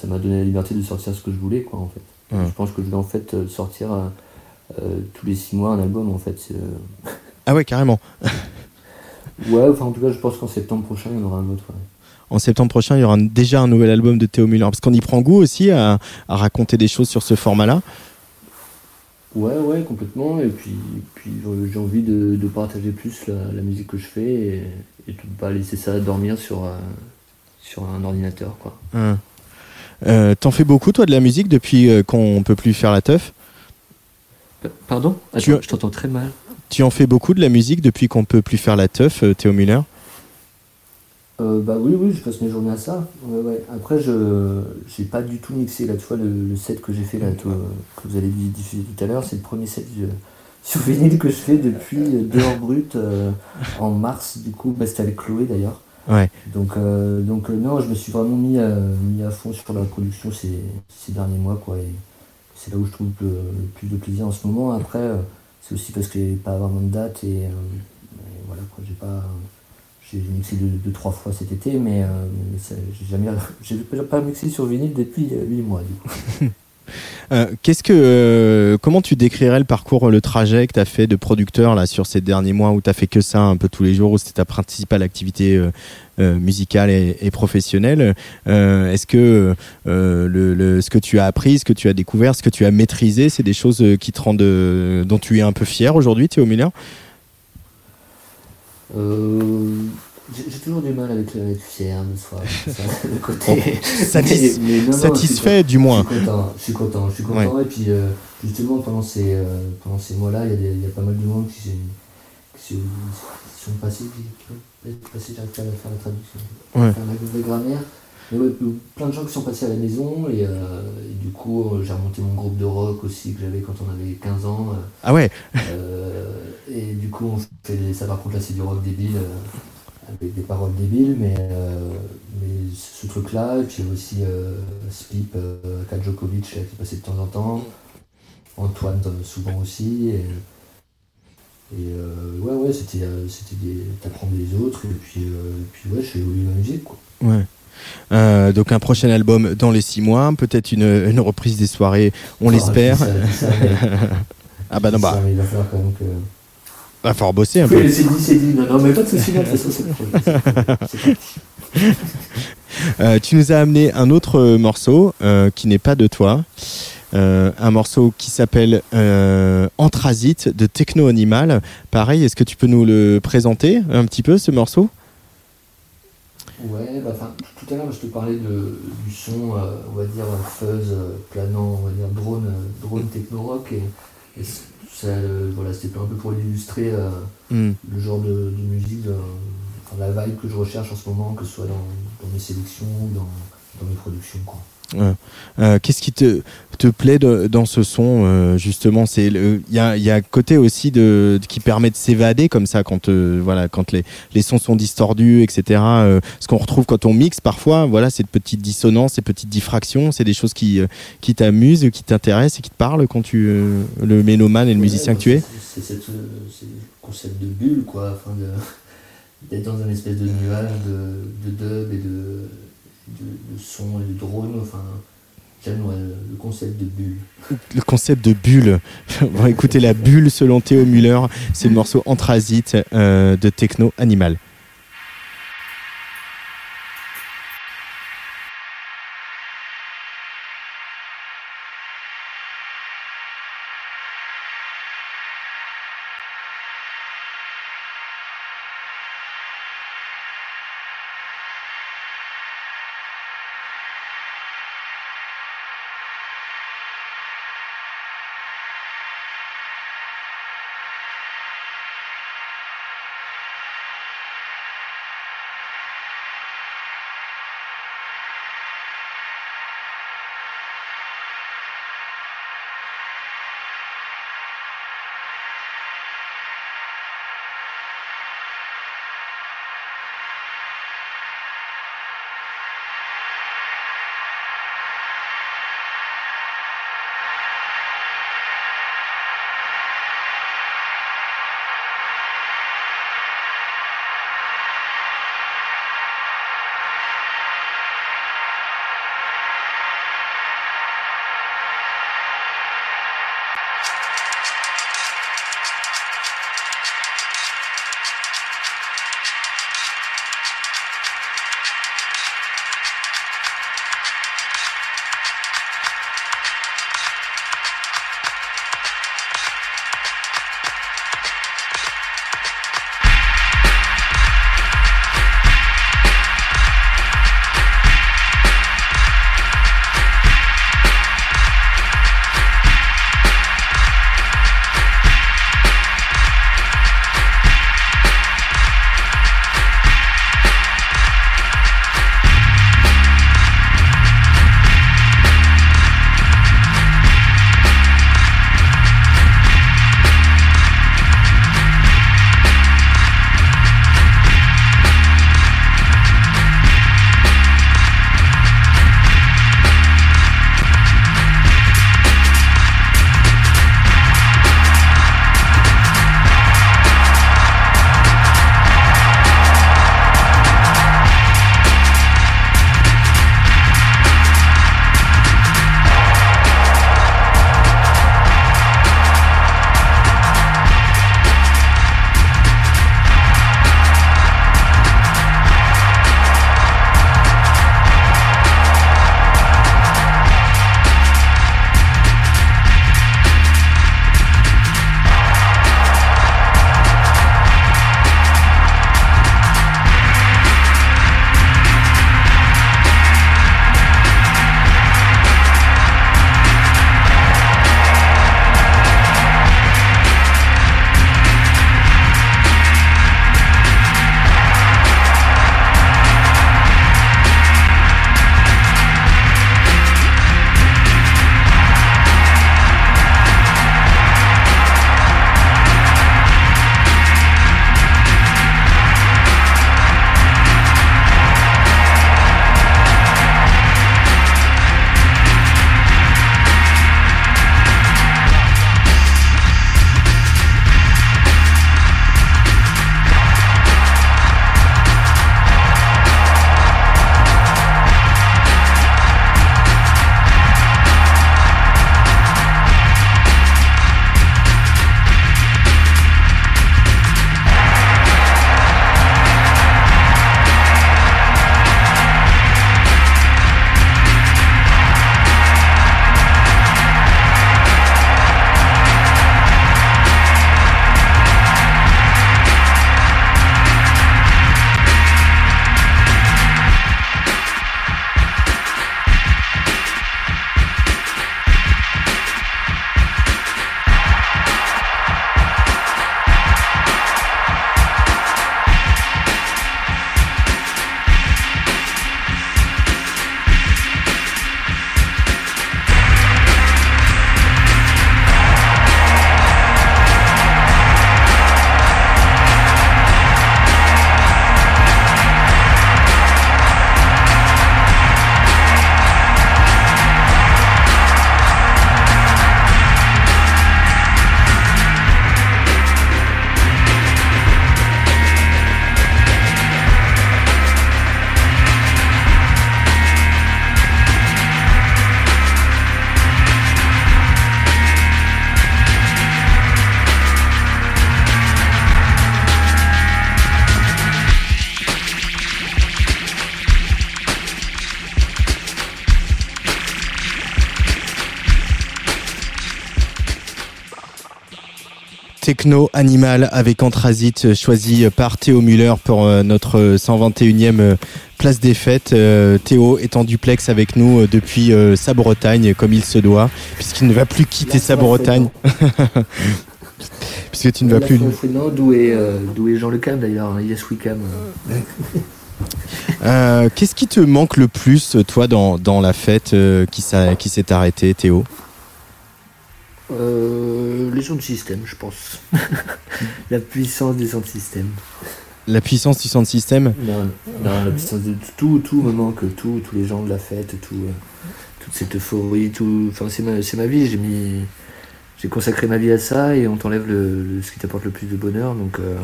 ça m'a donné la liberté de sortir ce que je voulais, quoi, en fait. Mm. Je pense que je vais en fait sortir tous les six mois un album, en fait. Ah ouais, carrément. Ouais, enfin en tout cas, je pense qu'en septembre prochain, il y en aura un autre. ouais. En septembre prochain, il y aura un- déjà un nouvel album de Théo Muller. Parce qu'on y prend goût aussi à, à raconter des choses sur ce format-là. Ouais, ouais, complètement. Et puis, puis euh, j'ai envie de, de partager plus la, la musique que je fais et, et de pas laisser ça dormir sur, euh, sur un ordinateur, quoi. Hein. Euh, T'en fais beaucoup, toi, de la musique depuis euh, qu'on peut plus faire la teuf? Pardon? Tu- je t'entends très mal. Tu en fais beaucoup de la musique depuis qu'on peut plus faire la teuf, euh, Théo Muller? Euh, bah oui, oui, je passe mes journées à ça. Ouais, ouais. Après, je j'ai pas du tout mixé là. Tu vois, le, le set que j'ai fait là, toi, que vous allez diffuser tout à l'heure, c'est le premier set sur vinyle que je fais depuis euh, Dehors Brut euh, en mars. Du coup, bah, c'était avec Chloé d'ailleurs. Ouais. Donc, euh, donc non, je me suis vraiment mis, à- mis à fond sur la production ces, ces derniers mois, quoi. C'est là où je trouve le, le plus de plaisir en ce moment. Après, c'est aussi parce que j'ai pas vraiment de date et, euh, voilà, quoi. J'ai pas. J'ai mixé deux, deux, trois fois cet été, mais, euh, j'ai jamais, j'ai pas mixé sur vinyle depuis 8 mois, du coup. Euh, Qu'est-ce que, euh, comment tu décrirais le parcours, le trajet que tu as fait de producteur là sur ces derniers mois où tu as fait que ça un peu tous les jours, où c'était ta principale activité euh, musicale et, professionnelle? Est-ce que le, ce que tu as appris, ce que tu as découvert, ce que tu as maîtrisé, c'est des choses qui te rendent, dont tu es un peu fier aujourd'hui, Théo Miller j'ai toujours du mal avec le fier de soi, ça, le côté. satis- Mais- mais non, non, je suis satisfait du Je moins. suis content, je suis content, je suis content. Et puis euh, justement pendant ces, euh, pendant ces mois-là, il y, y a pas mal de monde qui, qui, sont passés, qui, qui ont passé, j'arrive pas à faire la traduction, Ouais. faire la, grammaire. Mais ouais, plein de gens qui sont passés à la maison et, euh, et du coup j'ai remonté mon groupe de rock aussi que j'avais quand on avait 15 ans. Ah ouais, et du coup, on fait des- ça par contre là c'est du rock débile, avec des paroles débiles, mais, euh, mais ce truc-là, et puis aussi euh, Spip, euh, là, qui passait de temps en temps, Antoine euh, souvent aussi, et, et euh, ouais, ouais, c'était euh, c'était des- t'apprends des autres, et puis, euh, et puis ouais, je fais évoluer ma musique quoi. ouais. Euh, donc un prochain album dans les six mois, peut-être une, une reprise des soirées, on Ah, l'espère. ça, ça, mais- Ah bah non, bah, ça, mais il va falloir quand même que. Va falloir bosser un Oui, peu. c'est dit, c'est dit, non, non, mais pas de soucis, là, de toute façon, c'est le. Euh, tu nous as amené un autre euh, morceau euh, qui n'est pas de toi. Euh, un morceau qui s'appelle euh, Anthrasite de Techno Animal. Pareil, est-ce que tu peux nous le présenter un petit peu ce morceau? Ouais, bah, tout à l'heure, je te parlais de, du son, on va dire, fuzz, planant, on va dire, drone, drone techno-rock. Et, et euh, voilà, c'était un peu pour illustrer euh, Hmm. le genre de, de musique, euh, enfin, la vibe que je recherche en ce moment, que ce soit dans, dans mes sélections ou dans, dans mes productions. Quoi. Euh, Qu'est-ce qui te, te plaît de- dans ce son euh, justement? C'est il y a, y a un côté aussi de, qui permet de s'évader comme ça quand euh, voilà quand les, les sons sont distordus, etc. ce qu'on retrouve quand on mixe parfois, voilà, cette petite dissonance, ces petites diffractions, c'est des choses qui qui t'amusent, qui t'intéressent et qui te parlent quand tu le mélomane et le musicien que tu es? bah, C'est c'est le concept de bulle, quoi, de d'être dans un espèce de nuage de, de dub et de, de, de son et de drone. Enfin, j'aime ouais, le concept de bulle. Le concept de bulle. Écouter la bulle selon Théo Muller. C'est le morceau Anthrasite euh, de Techno Animal. Techno Animal avec Anthrasit euh, choisi par Théo Muller pour euh, notre 121e euh, place des fêtes. Théo est en duplex avec nous depuis sa Bretagne comme il se doit puisqu'il ne va plus quitter La sa Bretagne. Puisque tu ne vas plus. d'où est, euh, est Jean Le Cam d'ailleurs, hein, Yes euh. Qu'est-ce qui te manque le plus, toi, dans, dans la fête euh, qui s'est arrêtée, Théo? Euh, les sons de système, je pense. la puissance des sons de système. La puissance du sound system Non, non, la puissance de tout, tout me manque, tout, tous les gens de la fête, tout, euh, toute cette euphorie, tout. Enfin, c'est ma, ma vie. J'ai mis, j'ai consacré ma vie à ça et on t'enlève le, le- ce qui t'apporte le plus de bonheur. Donc, euh,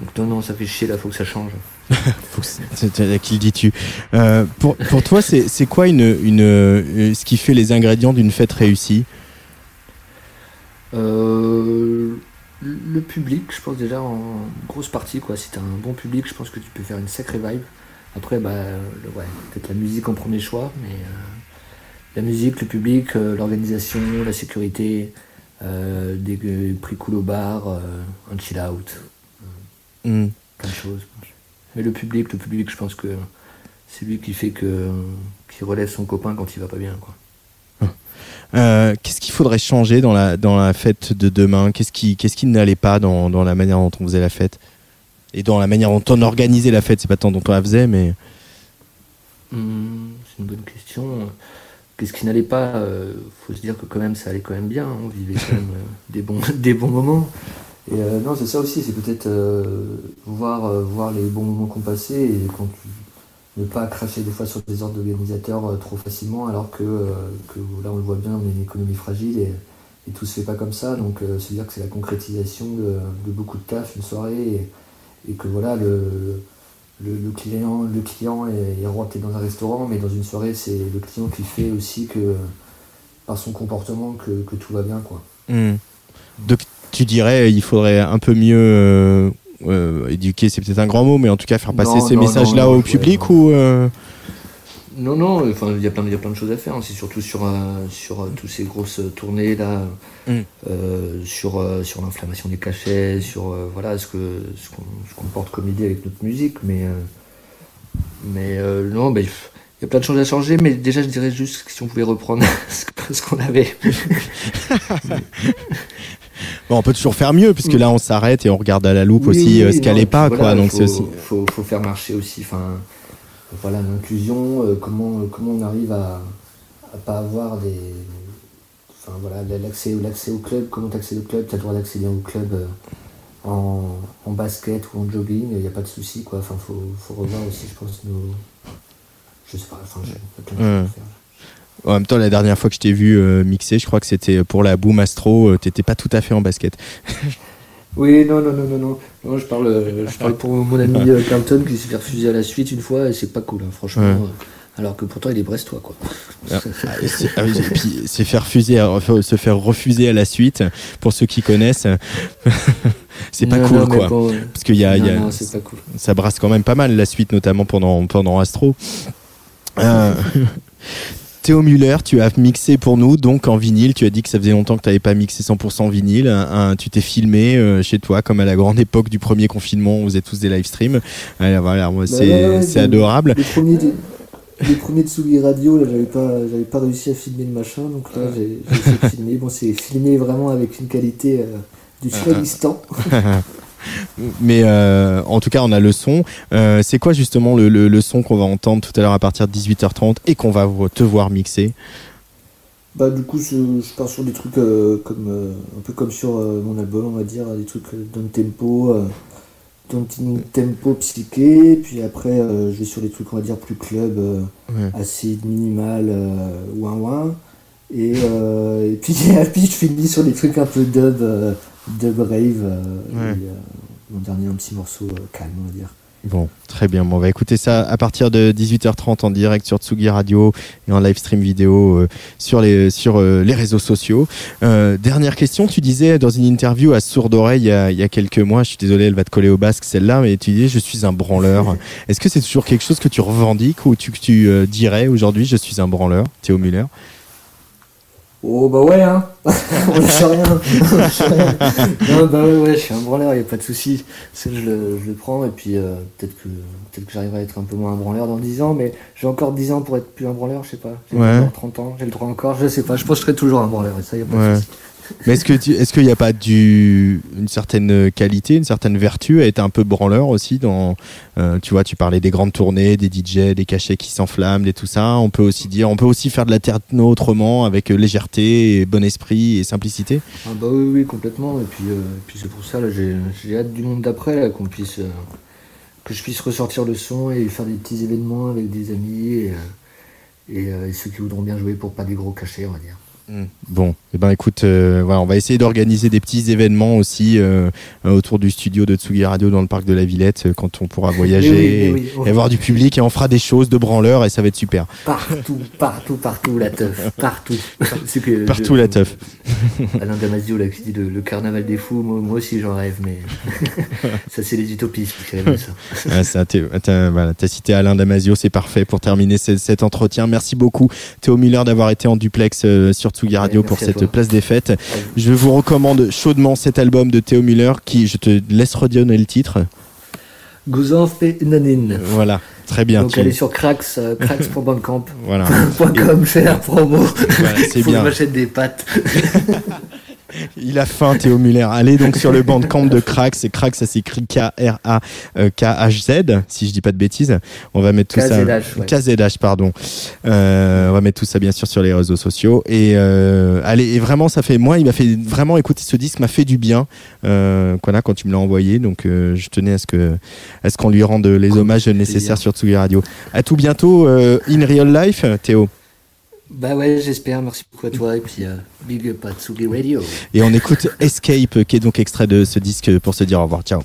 donc non, non, ça fait chier. Là, faut que ça change. Faut que À qui le dis-tu Euh, pour, pour toi, c'est quoi une, une, ce qui fait les ingrédients d'une fête réussie? Le public, je pense déjà en grosse partie quoi. Si t'as un bon public, je pense que tu peux faire une sacrée vibe. Après, bah, le- ouais, peut-être la musique en premier choix, mais euh, la musique, le public, euh, l'organisation, la sécurité, euh, des euh, prix cool au bar, euh, un chill out, Hmm. plein de choses. Mais le public, le public, je pense que c'est lui qui fait que qui relève son copain quand il va pas bien quoi. Euh, Qu'est-ce qu'il faudrait changer dans la, dans la fête de demain? Qu'est-ce qui, qu'est-ce qui n'allait pas dans, dans la manière dont on faisait la fête? Et dans la manière dont on organisait la fête C'est pas tant dont on la faisait, mais. Hmm, c'est une bonne question. Qu'est-ce qui n'allait pas euh, Faut se dire que quand même ça allait quand même bien. On vivait quand même euh, des bons des bons moments. Et euh, non, c'est ça aussi. C'est peut-être voir voir les bons moments qu'on passait et ne pas cracher des fois sur des ordres d'organisateurs euh, trop facilement, alors que, euh, que là on le voit bien, on est une économie fragile et, tout se fait pas comme ça. Donc euh, c'est dire que c'est la concrétisation de, beaucoup de taf, une soirée et, que voilà le le, client, le client est, t'es dans un restaurant, mais dans une soirée, c'est le client qui fait aussi que, par son comportement, que, que tout va bien, quoi. Hmm. Donc, tu dirais, il faudrait un peu mieux euh, éduquer, c'est peut-être un grand mot, mais en tout cas faire passer Non, ces messages-là au ouais, public non. ou. euh, Non, non, enfin, il y a plein, il y a plein de choses à faire. hein. C'est surtout sur, euh, sur euh, toutes ces grosses tournées là, Mm. euh, sur, euh, sur l'inflammation des cachets, sur euh, voilà ce que ce qu'on porte comme idée avec notre musique. Mais, euh, mais euh, non, ben, il y a plein de choses à changer. Mais déjà, je dirais juste que si on pouvait reprendre ce qu'on avait. Bon, on peut toujours faire mieux, puisque là, on s'arrête et on regarde à la loupe Oui, aussi oui, euh, ce qu'elle non, est et pas, puis quoi. voilà, Donc, faut, aussi. Faut, faut faire marcher aussi, enfin, voilà, l'inclusion, euh, comment, comment on arrive à, à pas avoir des. Enfin, voilà, l'accès, l'accès au club, comment tu accèdes au club, tu as le droit d'accéder au club euh, en, en basket ou en jogging, il n'y a pas de souci, quoi. Enfin, faut, faut revoir aussi, je pense, nos. Je sais pas, enfin, plein de choses à faire. En même temps, la dernière fois que je t'ai vu euh, mixer, je crois que c'était pour la Boom Astro, euh, t'étais pas tout à fait en basket. Oui, non, non, non, non, non. Non, je parle, euh, je parle pour mon ami Carlton qui s'est fait refuser à la suite une fois et c'est pas cool, hein, franchement. Ouais. alors que pourtant il est brestois, quoi. Ah, c'est- ah oui, et puis c'est faire refuser, à- se faire refuser à la suite. Pour ceux qui connaissent, c'est pas Non, cool, non, quoi. Parce qu'il y a, il y a- non, non, c'est pas cool. ça brasse quand même pas mal la suite, notamment pendant pendant Astro. Théo Muller, tu as mixé pour nous, donc en vinyle. Tu as dit que ça faisait longtemps que tu n'avais pas mixé 100% vinyle. Un- un- tu t'es filmé euh, chez toi, comme à la grande époque du premier confinement. On faisait tous des live streams. Alors, voilà, moi, Bah c'est adorable. Les premiers, de- les premiers Tsugi Radio, là, j'avais pas, j'avais pas réussi à filmer le machin, donc là, j'ai essayé de filmer. Bon, c'est filmé vraiment avec une qualité euh, du Swagistan. Mais euh, en tout cas, on a le son. Euh, c'est quoi justement le, le- le son qu'on va entendre tout à l'heure à partir de 18h30 et qu'on va te voir mixer? Bah, du coup, je, je pars sur des trucs euh, comme, euh, un peu comme sur euh, mon album, on va dire, des trucs down tempo, down tempo psyché, puis après, je vais sur des trucs, on va dire, plus club, Ouais. acide, minimal, ouin ouin. Et, et puis, et puis, je finis sur des trucs un peu dub, euh, dub rave. euh, Ouais. et, euh, mon dernier, un petit morceau euh, calme, on va dire. Bon, très bien. Bon, on va écouter ça à partir de 18h30 en direct sur Tsugi Radio et en live stream vidéo euh, sur les sur euh, les réseaux sociaux. Euh, dernière question, tu disais dans une interview à Sourde Oreille il y, a, il y a quelques mois, je suis désolé, elle va te coller au basque celle-là, mais tu disais je suis un branleur. Est-ce que c'est toujours quelque chose que tu revendiques ou tu, que tu euh, dirais aujourd'hui je suis un branleur, Théo Muller Oh bah ouais, hein On lâche rien. On lâche rien. non, bah ouais, ouais, je suis un branleur, y a pas de souci. C'est que je le, je le prends et puis euh, peut-être que, peut que j'arriverai à être un peu moins un branleur dans 10 ans, mais j'ai encore 10 ans pour être plus un branleur, je sais pas. J'ai Ouais. encore 30 ans, j'ai le droit encore, je sais pas. Je pense que je serai toujours un branleur et ça, y a pas Ouais. de souci. Mais est-ce que est-ce qu'il n'y a pas du, une certaine qualité, une certaine vertu à être un peu branleur aussi dans, euh, tu vois, tu parlais des grandes tournées, des DJ, des cachets qui s'enflamment, et tout ça. On peut aussi dire, on peut aussi faire de la techno autrement avec euh, légèreté, et bon esprit et simplicité. Ah bah oui, oui, complètement. Et puis, euh, puis c'est pour ça, là, j'ai hâte du monde d'après, qu'on puisse, que je puisse ressortir le son et faire des petits événements avec des amis et ceux qui voudront bien jouer pour pas des gros cachets, on va dire. Bon, eh ben écoute, euh, voilà, on va essayer d'organiser des petits événements aussi euh, euh, autour du studio de Tsugi Radio dans le parc de la Villette quand on pourra voyager oui, et, oui, oui. et voir du public et on fera des choses de branleurs et ça va être super. Partout, partout, partout, la teuf, partout. Que Partout je- la teuf. Alain Damasio, là, qui dit le, le carnaval des fous, moi, moi aussi j'en rêve, mais ça, c'est les utopistes qui rêvent de ça. Ah, ça, t'as voilà, cité Alain Damasio, c'est parfait pour terminer ce- cet entretien. Merci beaucoup Théo Muller d'avoir été en duplex euh, sur Tsugi Radio pour cette toi. place des fêtes. Je vous recommande chaudement cet album de Théo Muller qui, je te laisse redonner le titre. Guzanf et Nanin. Voilà, très bien. Donc tu- allez sur cracks, euh, cracks.bandcamp. Voilà. .com, faire la promo. Voilà, c'est bien. je m'achète des pâtes. Il a faim, Théo Muller. Allez donc sur le bandcamp de Crax. Et Crax, ça s'écrit K-R-A-K-H-Z, si je dis pas de bêtises. On va mettre tout ça. KZH, pardon. Euh, on va mettre tout ça bien sûr sur les réseaux sociaux. Et euh, allez, et vraiment, ça fait. Moi, il m'a fait vraiment écouter ce disque, m'a fait du bien. Euh, voilà, quand tu me l'as envoyé. Donc, euh, je tenais à ce que, à ce qu'on lui rende les hommages nécessaires sur Tsugi Radio. À tout bientôt, euh, in real life, Théo. Bah ouais, j'espère. Merci beaucoup à toi. Et puis, euh, big up à Tsugi Radio. Et on écoute Escape, qui est donc extrait de ce disque pour se dire au revoir. Ciao.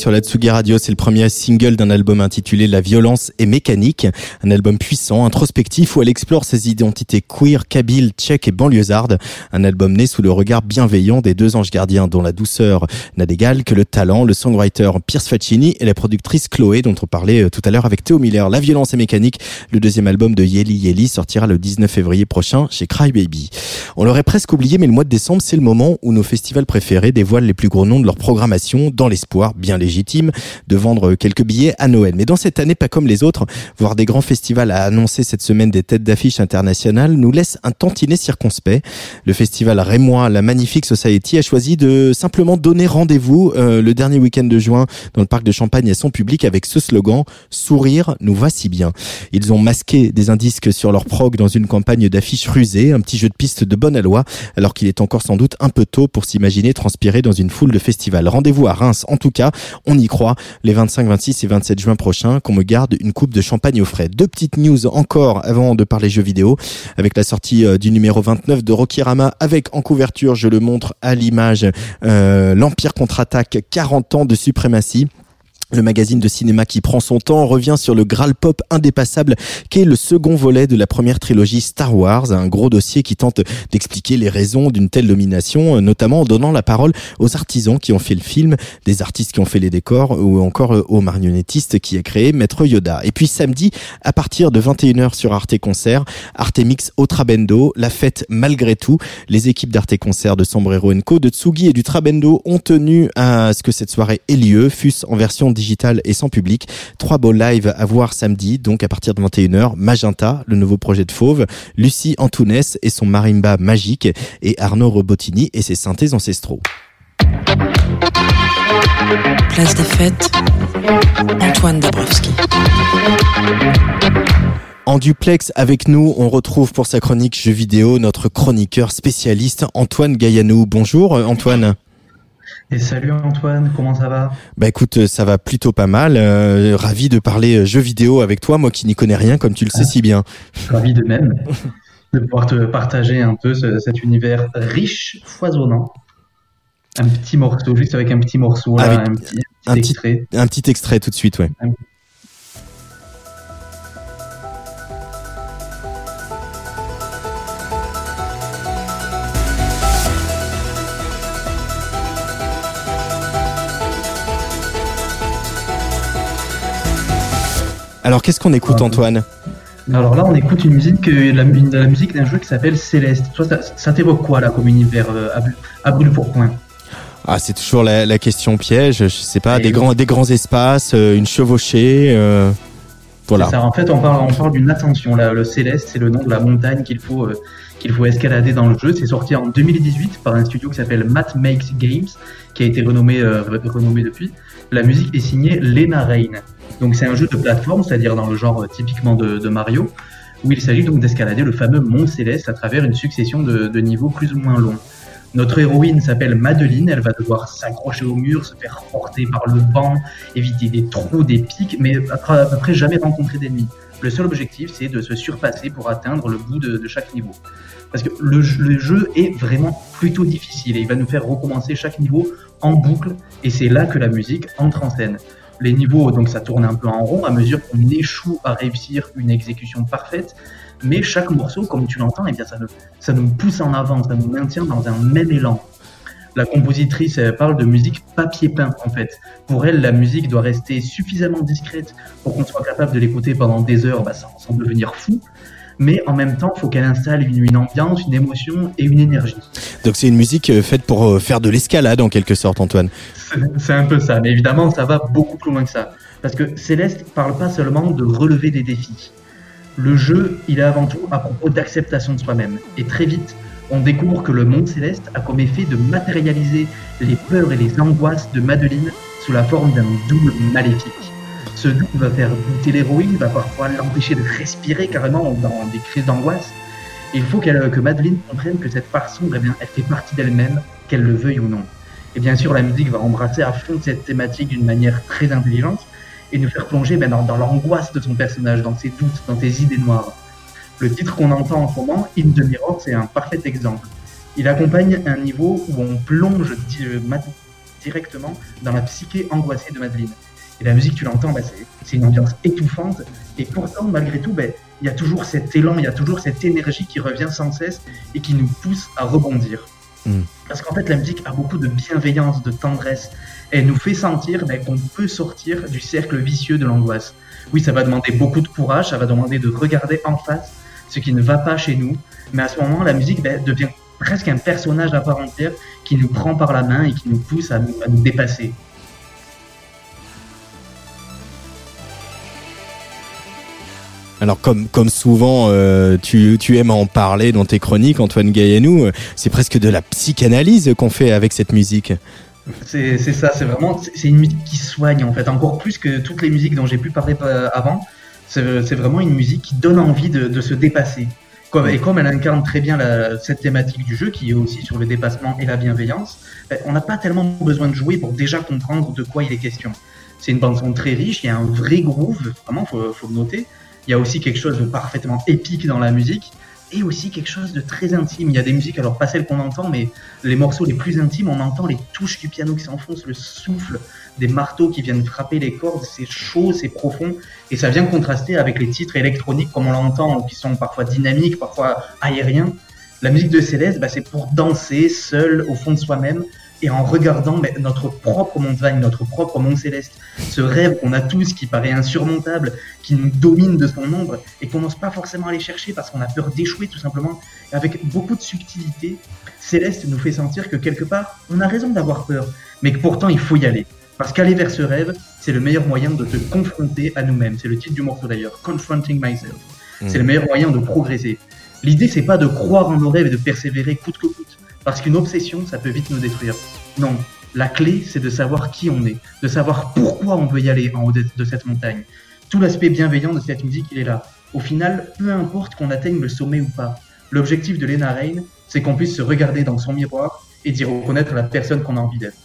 Sur la Tsugi Radio. C'est le premier single d'un album intitulé La violence est mécanique. Un album puissant, introspectif où elle explore ses identités queer, kabyle, tchèque et banlieusarde. Un album né sous le regard bienveillant des deux anges gardiens dont la douceur n'a d'égal que le talent, le songwriter Pierce Faccini et la productrice Chloé dont on parlait euh, tout à l'heure avec Théo Miller. La violence est mécanique. Le deuxième album de Yeli Yeli sortira le 19 février prochain chez Crybaby. On l'aurait presque oublié, mais le mois de décembre, c'est le moment où nos festivals préférés dévoilent les plus gros noms de leur programmation dans l'espoir, bien légitime, de vendre quelques billets à Noël. Mais dans cette année, pas comme les autres, voir des grands festivals à annoncer cette semaine des têtes d'affiche internationales nous laisse un tantinet circonspect. Le festival Rémois, la Magnifique Society, a choisi de simplement donner rendez-vous euh, le dernier week-end de juin dans le parc de Champagne à son public avec ce slogan « Sourire nous va si bien ». Ils ont masqué des indices sur leur prog dans une campagne d'affiches rusées, un petit jeu de piste de bonne aloi, alors qu'il est encore sans doute un peu tôt pour s'imaginer transpirer dans une foule de festivals. Rendez-vous à Reims, en tout cas, on y croit, les 25, 26 et 27 juin prochains, qu'on me garde une coupe de champagne au frais. Deux petites news encore avant de parler jeux vidéo, avec la sortie euh, du numéro 29 de Rokirama, avec en couverture, je le montre à l'image, euh, l'Empire contre-attaque, 40 ans de suprématie. Le magazine de cinéma qui prend son temps revient sur le Graal Pop indépassable qui est le second volet de la première trilogie Star Wars, un gros dossier qui tente d'expliquer les raisons d'une telle domination, notamment en donnant la parole aux artisans qui ont fait le film, des artistes qui ont fait les décors ou encore aux marionnettistes qui a créé Maître Yoda. Et puis samedi, à partir de 21h sur Arte Concert, Artemix Otrabendo, la fête malgré tout, les équipes d'Arte Concert de Sombrero Co, de Tsugi et du Trabendo ont tenu à ce que cette soirée ait lieu, fût-ce en version digital et sans public. Trois beaux lives à voir samedi, donc à partir de 21h. Magenta, le nouveau projet de Fauve, Lucie Antounès et son marimba magique, et Arnaud Robotini et ses synthés ancestraux. Place des fêtes, Antoine Dabrowski. En duplex avec nous, on retrouve pour sa chronique jeux vidéo notre chroniqueur spécialiste Antoine Gaillanou. Bonjour euh, Antoine. Et salut Antoine, comment ça va? Bah écoute, ça va plutôt pas mal. Euh, ravi de parler euh, jeux vidéo avec toi, moi qui n'y connais rien, comme tu le sais si bien. Ravi de même de pouvoir te partager un peu ce- cet univers riche, foisonnant. Un petit morceau, juste avec un petit morceau, là, Avec un petit, un un petit petit- extrait. Un petit extrait tout de suite, ouais. Alors qu'est-ce qu'on écoute Antoine? Alors là, on écoute une musique, euh, la, une- la musique d'un jeu qui s'appelle Céleste. Toi, ça, ça t'évoque quoi, là, comme univers euh, à, brûle- pour point Ah, c'est toujours la, la question piège. Je sais pas, Et des oui. grands, des grands espaces, euh, une chevauchée. euh, voilà. Ça, en fait, on parle, on parle d'une ascension. Là, le Céleste, c'est le nom de la montagne qu'il faut, euh, qu'il faut escalader dans le jeu. C'est sorti en 2018 par un studio qui s'appelle Matt Makes Games, qui a été renommé, renommé depuis. La musique est signée Lena Rain. Donc c'est un jeu de plateforme, c'est-à-dire dans le genre euh, typiquement de, Mario, où il s'agit donc d'escalader le fameux mont Céleste à travers une succession de, niveaux plus ou moins longs. Notre héroïne s'appelle Madeline, elle va devoir s'accrocher au mur, se faire porter par le vent, éviter des trous, des pics, mais à tra- à peu près jamais rencontrer d'ennemis. Le seul objectif, c'est de se surpasser pour atteindre le bout de, chaque niveau. Parce que le jeu est vraiment plutôt difficile et il va nous faire recommencer chaque niveau en boucle et c'est là que la musique entre en scène. Les niveaux, donc ça tourne un peu en rond à mesure qu'on échoue à réussir une exécution parfaite. mais chaque morceau, comme tu l'entends, eh bien ça, nous, nous pousse en avant, ça nous maintient dans un même élan. La compositrice parle de musique papier peint en fait. Pour elle, la musique doit rester suffisamment discrète pour qu'on soit capable de l'écouter pendant des heures bah, sans, sans devenir fou. Mais en même temps, il faut qu'elle installe une, une ambiance, une émotion et une énergie. Donc c'est une musique euh, faite pour euh, faire de l'escalade en quelque sorte, Antoine. C'est- C'est un peu ça, mais évidemment, ça va beaucoup plus loin que ça. Parce que Céleste parle pas seulement de relever des défis. Le jeu, il est avant tout à propos d'acceptation de soi-même. Et très vite, on découvre que le monde céleste a comme effet de matérialiser les peurs et les angoisses de Madeline sous la forme d'un double maléfique. Ce double va faire douter l'héroïne, va parfois l'empêcher de respirer carrément dans des crises d'angoisse. Il faut que Madeline comprenne que cette part sombre, eh bien, elle fait partie d'elle-même, qu'elle le veuille ou non. Et bien sûr, la musique va embrasser à fond cette thématique d'une manière très intelligente et nous faire plonger ben, dans, l'angoisse de son personnage, dans ses doutes, dans ses idées noires. Le titre qu'on entend en ce moment, In the Mirror, c'est un parfait exemple. Il accompagne un niveau où on plonge euh, directement dans la psyché angoissée de Madeleine. Et la musique, tu l'entends, ben, c'est- une ambiance étouffante. Et pourtant, malgré tout, ben, il y a toujours cet élan, il y a toujours cette énergie qui revient sans cesse et qui nous pousse à rebondir. Mm. Parce qu'en fait, la musique a beaucoup de bienveillance, de tendresse. Elle nous fait sentir ben, qu'on peut sortir du cercle vicieux de l'angoisse. Oui, ça va demander beaucoup de courage, ça va demander de regarder en face ce qui ne va pas chez nous. Mais à ce moment, la musique devient presque un personnage à part entière qui nous prend par la main et qui nous pousse à nous, à nous dépasser. Alors comme comme souvent euh, tu, tu aimes en parler dans tes chroniques Antoine Gaillanou, euh, c'est presque de la psychanalyse qu'on fait avec cette musique. C'est ça, c'est vraiment c'est une musique qui soigne en fait, encore plus que toutes les musiques dont j'ai pu parler euh, avant. C'est vraiment une musique qui donne envie de, de se dépasser. Comme, et comme elle incarne très bien cette thématique du jeu, qui est aussi sur le dépassement et la bienveillance, ben, on n'a pas tellement besoin de jouer pour déjà comprendre de quoi il est question. C'est une bande-son très riche, il y a un vrai groove, vraiment, faut, faut le noter. Il y a aussi quelque chose de parfaitement épique dans la musique, et aussi quelque chose de très intime. Il y a des musiques, alors pas celles qu'on entend, mais les morceaux les plus intimes, on entend les touches du piano qui s'enfoncent, le souffle des marteaux qui viennent frapper les cordes, c'est chaud, c'est profond, et ça vient contraster avec les titres électroniques comme on l'entend, qui sont parfois dynamiques, parfois aériens. La musique de Céleste, bah, c'est pour danser seul au fond de soi-même et en regardant bah, notre propre montagne, notre propre monde céleste, ce rêve qu'on a tous qui paraît insurmontable, qui nous domine de son ombre et qu'on n'ose pas forcément aller chercher parce qu'on a peur d'échouer tout simplement. Et avec beaucoup de subtilité, Céleste nous fait sentir que quelque part, on a raison d'avoir peur, mais que pourtant il faut y aller. Parce qu'aller vers ce rêve, c'est le meilleur moyen de te confronter à nous-mêmes. C'est le titre du morceau d'ailleurs, Confronting Myself. C'est le meilleur moyen de progresser. L'idée, c'est pas de croire en nos rêves et de persévérer coûte que coûte. Parce qu'une obsession, ça peut vite nous détruire. Non, la clé, c'est de savoir qui on est, de savoir pourquoi on veut y aller en haut de, de cette montagne. Tout l'aspect bienveillant de cette musique, il est là. Au final, peu importe qu'on atteigne le sommet ou pas. L'objectif de Lena Rain, c'est qu'on puisse se regarder dans son miroir et d'y reconnaître la personne qu'on a envie d'être.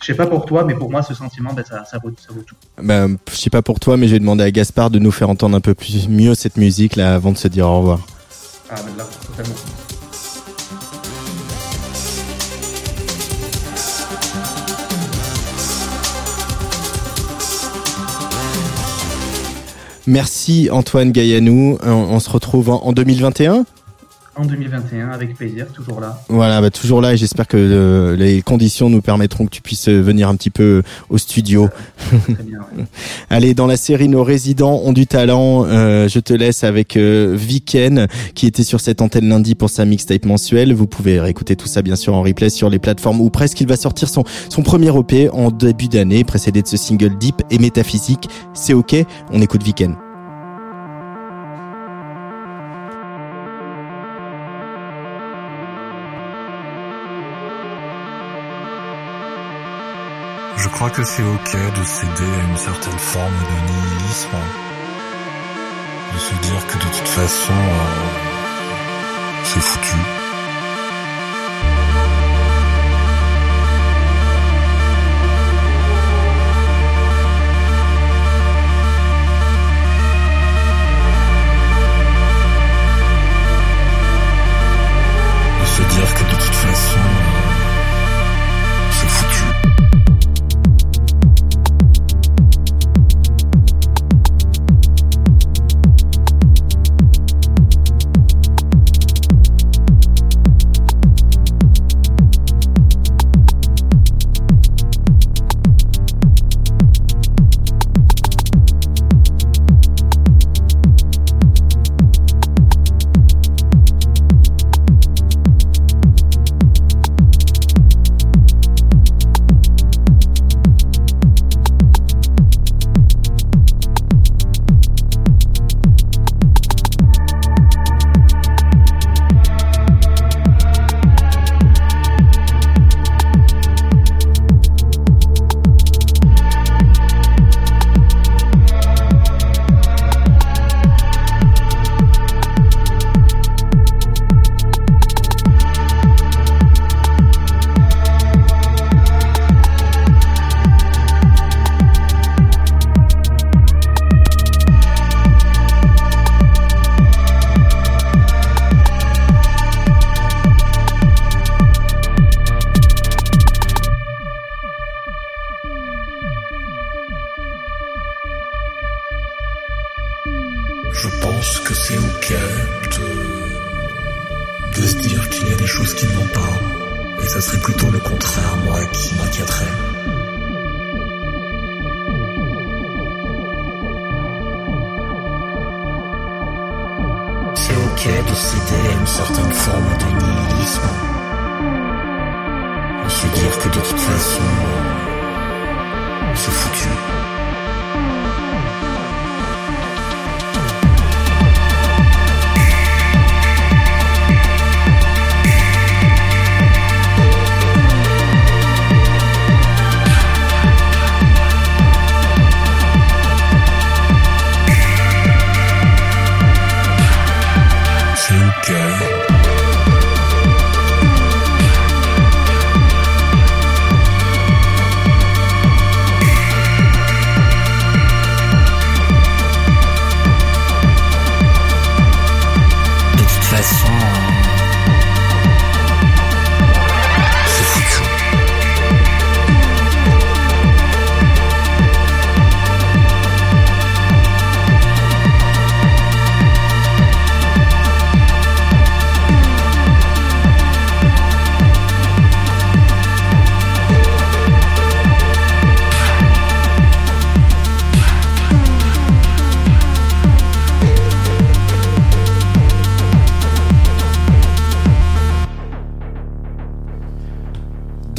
Je sais pas pour toi, mais pour moi, ce sentiment, ben, ça, ça, vaut, ça vaut tout. Ben, je sais pas pour toi, mais j'ai demandé à Gaspard de nous faire entendre un peu plus mieux cette musique là avant de se dire au revoir. Ah, ben là, totalement. Merci Antoine Gaillanou. On, se retrouve en, en 2021. En 2021, avec plaisir, toujours là. Voilà, bah, toujours là et j'espère que euh, les conditions nous permettront que tu puisses euh, venir un petit peu au studio. Très bien, ouais. Allez, dans la série Nos résidents ont du talent, euh, je te laisse avec euh, Viken qui était sur cette antenne lundi pour sa mixtape mensuelle. Vous pouvez réécouter tout ça bien sûr en replay sur les plateformes ou presque. Il va sortir son, son premier EP en début d'année, précédé de ce single Deep et Métaphysique. C'est ok, on écoute Viken. Crois que c'est ok de céder à une certaine forme de nihilisme. De se dire que de toute façon, euh, c'est foutu.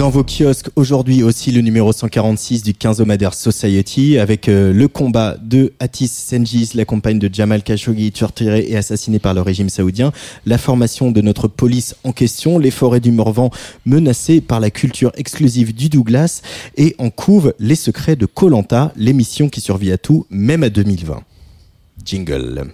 Dans vos kiosques, aujourd'hui aussi le numéro 146 du 15 Omadère Society avec euh, le combat de Atis Senjis, la compagne de Jamal Khashoggi, torturé et assassiné par le régime saoudien, la formation de notre police en question, les forêts du Morvan menacées par la culture exclusive du Douglas et en couve les secrets de Colanta, l'émission qui survit à tout, même à 2020. Jingle.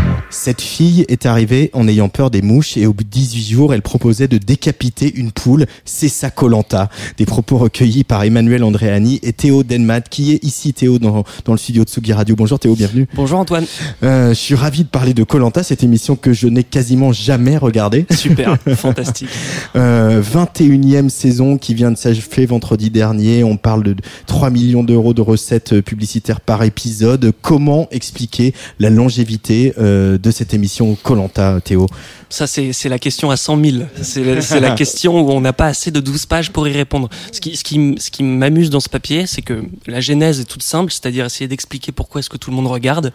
Cette fille est arrivée en ayant peur des mouches et au bout de 18 jours, elle proposait de décapiter une poule. C'est ça Colanta. Des propos recueillis par Emmanuel Andréani et Théo Denmat qui est ici Théo dans, dans le studio de Sugi Radio? Bonjour Théo, bienvenue. Bonjour Antoine. Euh, je suis ravi de parler de Colanta, cette émission que je n'ai quasiment jamais regardée. Super, fantastique. Euh, 21e saison qui vient de s'achever vendredi dernier. On parle de 3 millions d'euros de recettes publicitaires par épisode. Comment expliquer la longévité euh, de cette émission Colanta, Théo Ça, c'est la question à 100 000. C'est la- question où on n'a pas assez de 12 pages pour y répondre. Ce qui, ce qui, ce qui m'amuse dans ce papier, c'est que la genèse est toute simple, c'est-à-dire essayer d'expliquer pourquoi est-ce que tout le monde regarde.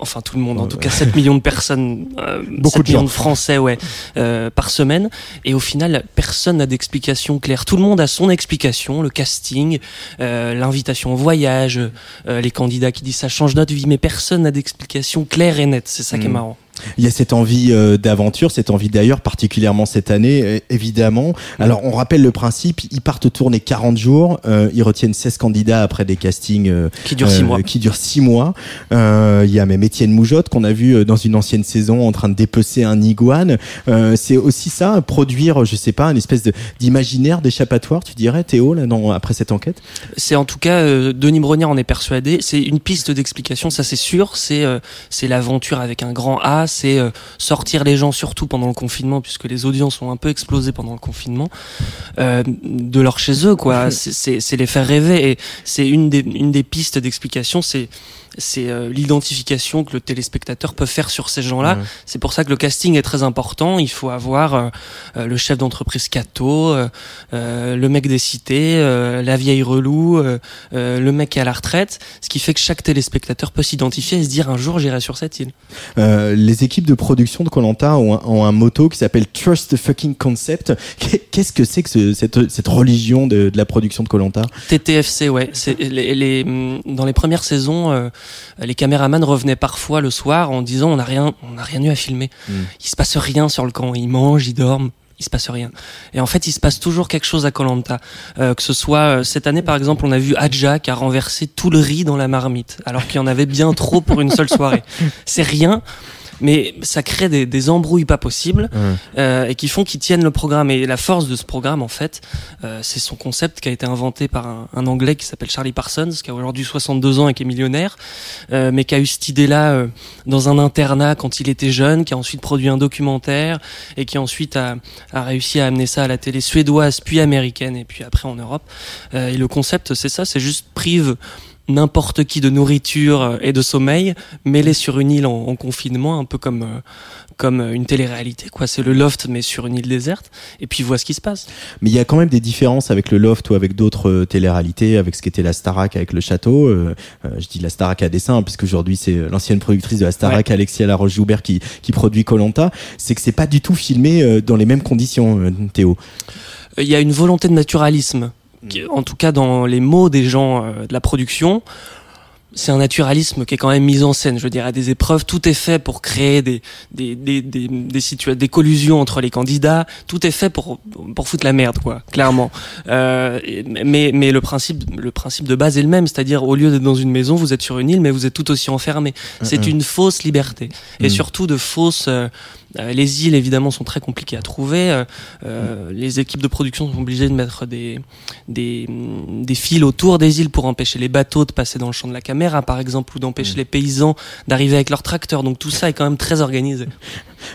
Enfin, tout le monde, en tout cas 7 millions de personnes, euh, Beaucoup 7 de millions gens. de Français, ouais, euh, par semaine. Et au final, personne n'a d'explication claire. Tout le monde a son explication, le casting, euh, l'invitation au voyage, euh, les candidats qui disent ça change notre vie, mais personne n'a d'explication claire et nette. C'est ça qui est Mm. marrant. Il y a cette envie euh, d'aventure, cette envie d'ailleurs, particulièrement cette année, euh, évidemment. Alors, on rappelle le principe, ils partent tourner 40 jours, euh, ils retiennent 16 candidats après des castings euh, Qui dure 6 euh, mois. qui durent six mois. Euh, Il y a même Étienne Moujotte qu'on a vu dans une ancienne saison en train de dépecer un iguane. Euh, c'est aussi ça, produire, je sais pas, une espèce de- d'imaginaire d'échappatoire, tu dirais, Théo, là, dans, après cette enquête? C'est en tout cas, euh, Denis Brognard en est persuadé, c'est une piste d'explication, ça c'est sûr, c'est euh, c'est l'aventure avec un grand A, c'est euh, sortir les gens, surtout pendant le confinement, puisque les audiences ont un peu explosé pendant le confinement, euh, de leur chez eux, quoi. C'est- les faire rêver, et c'est une des, une des pistes d'explication, c'est c'est euh, l'identification que le téléspectateur peut faire sur ces gens-là. Ouais. C'est pour ça que le casting est très important. Il faut avoir euh, euh, le chef d'entreprise Cato, euh, euh, le mec des cités, euh, la vieille relou, le mec qui est à la retraite, ce qui fait que chaque téléspectateur peut s'identifier et se dire un jour j'irai sur cette île. Euh, les équipes de production de Colanta ont, un- ont un motto qui s'appelle Trust the fucking concept. Qu'est- Qu'est-ce que c'est que ce- cette, cette religion de, de la production de Colanta TTFC, ouais. C'est les, les- hum, dans les premières saisons, euh, les caméramans revenaient parfois le soir en disant on n'a rien, on n'a rien eu à filmer. Mm. Il se passe rien sur le camp. Ils mangent, ils dorment. Il se passe rien. Et en fait, il se passe toujours quelque chose à Colanta. Euh, que ce soit euh, cette année, par exemple, on a vu Adja qui a renversé tout le riz dans la marmite, alors qu'il y en avait bien trop pour une seule soirée. C'est rien. Mais ça crée des, des embrouilles pas possibles euh, et qui font qu'ils tiennent le programme. Et la force de ce programme, en fait, euh, c'est son concept qui a été inventé par un, un Anglais qui s'appelle Charlie Parsons, qui a aujourd'hui 62 ans et qui est millionnaire, euh, mais qui a eu cette idée-là euh, dans un internat quand il était jeune, qui a ensuite produit un documentaire et qui ensuite a, a réussi à amener ça à la télé suédoise, puis américaine et puis après en Europe. Euh, et le concept, c'est ça, c'est juste prive n'importe qui de nourriture et de sommeil mêlé sur une île en, en confinement, un peu comme euh, comme une télé-réalité quoi. C'est le loft mais sur une île déserte et puis vois ce qui se passe. Mais il y a quand même des différences avec le Loft ou avec d'autres euh, téléréalités, avec ce qu'était la Starac avec le château. Euh, je dis la Starac à dessin, hein, puisque aujourd'hui c'est l'ancienne productrice de la Starac, Alexia Laroche-Joubert, qui, qui produit Colanta. C'est que c'est pas du tout filmé dans les mêmes conditions, Théo. Il y a une volonté de naturalisme, en tout cas dans les mots des gens euh, de la production. C'est un naturalisme qui est quand même mis en scène. Je veux dire, à des épreuves, tout est fait pour créer des des des des des, situa- des collusions entre les candidats. Tout est fait pour pour foutre la merde, quoi, clairement. Euh, mais mais le principe le principe de base est le même, c'est-à-dire au lieu d'être dans une maison, vous êtes sur une île, mais vous êtes tout aussi enfermé. C'est une fausse liberté et Mhm. surtout de fausses. euh, les îles évidemment sont très compliquées à trouver. euh, euh, les équipes de production sont obligées de mettre des, des, mm, des fils autour des îles pour empêcher les bateaux de passer dans le champ de la caméra, par exemple, ou d'empêcher les paysans d'arriver avec leurs tracteurs. Donc tout ça est quand même très organisé.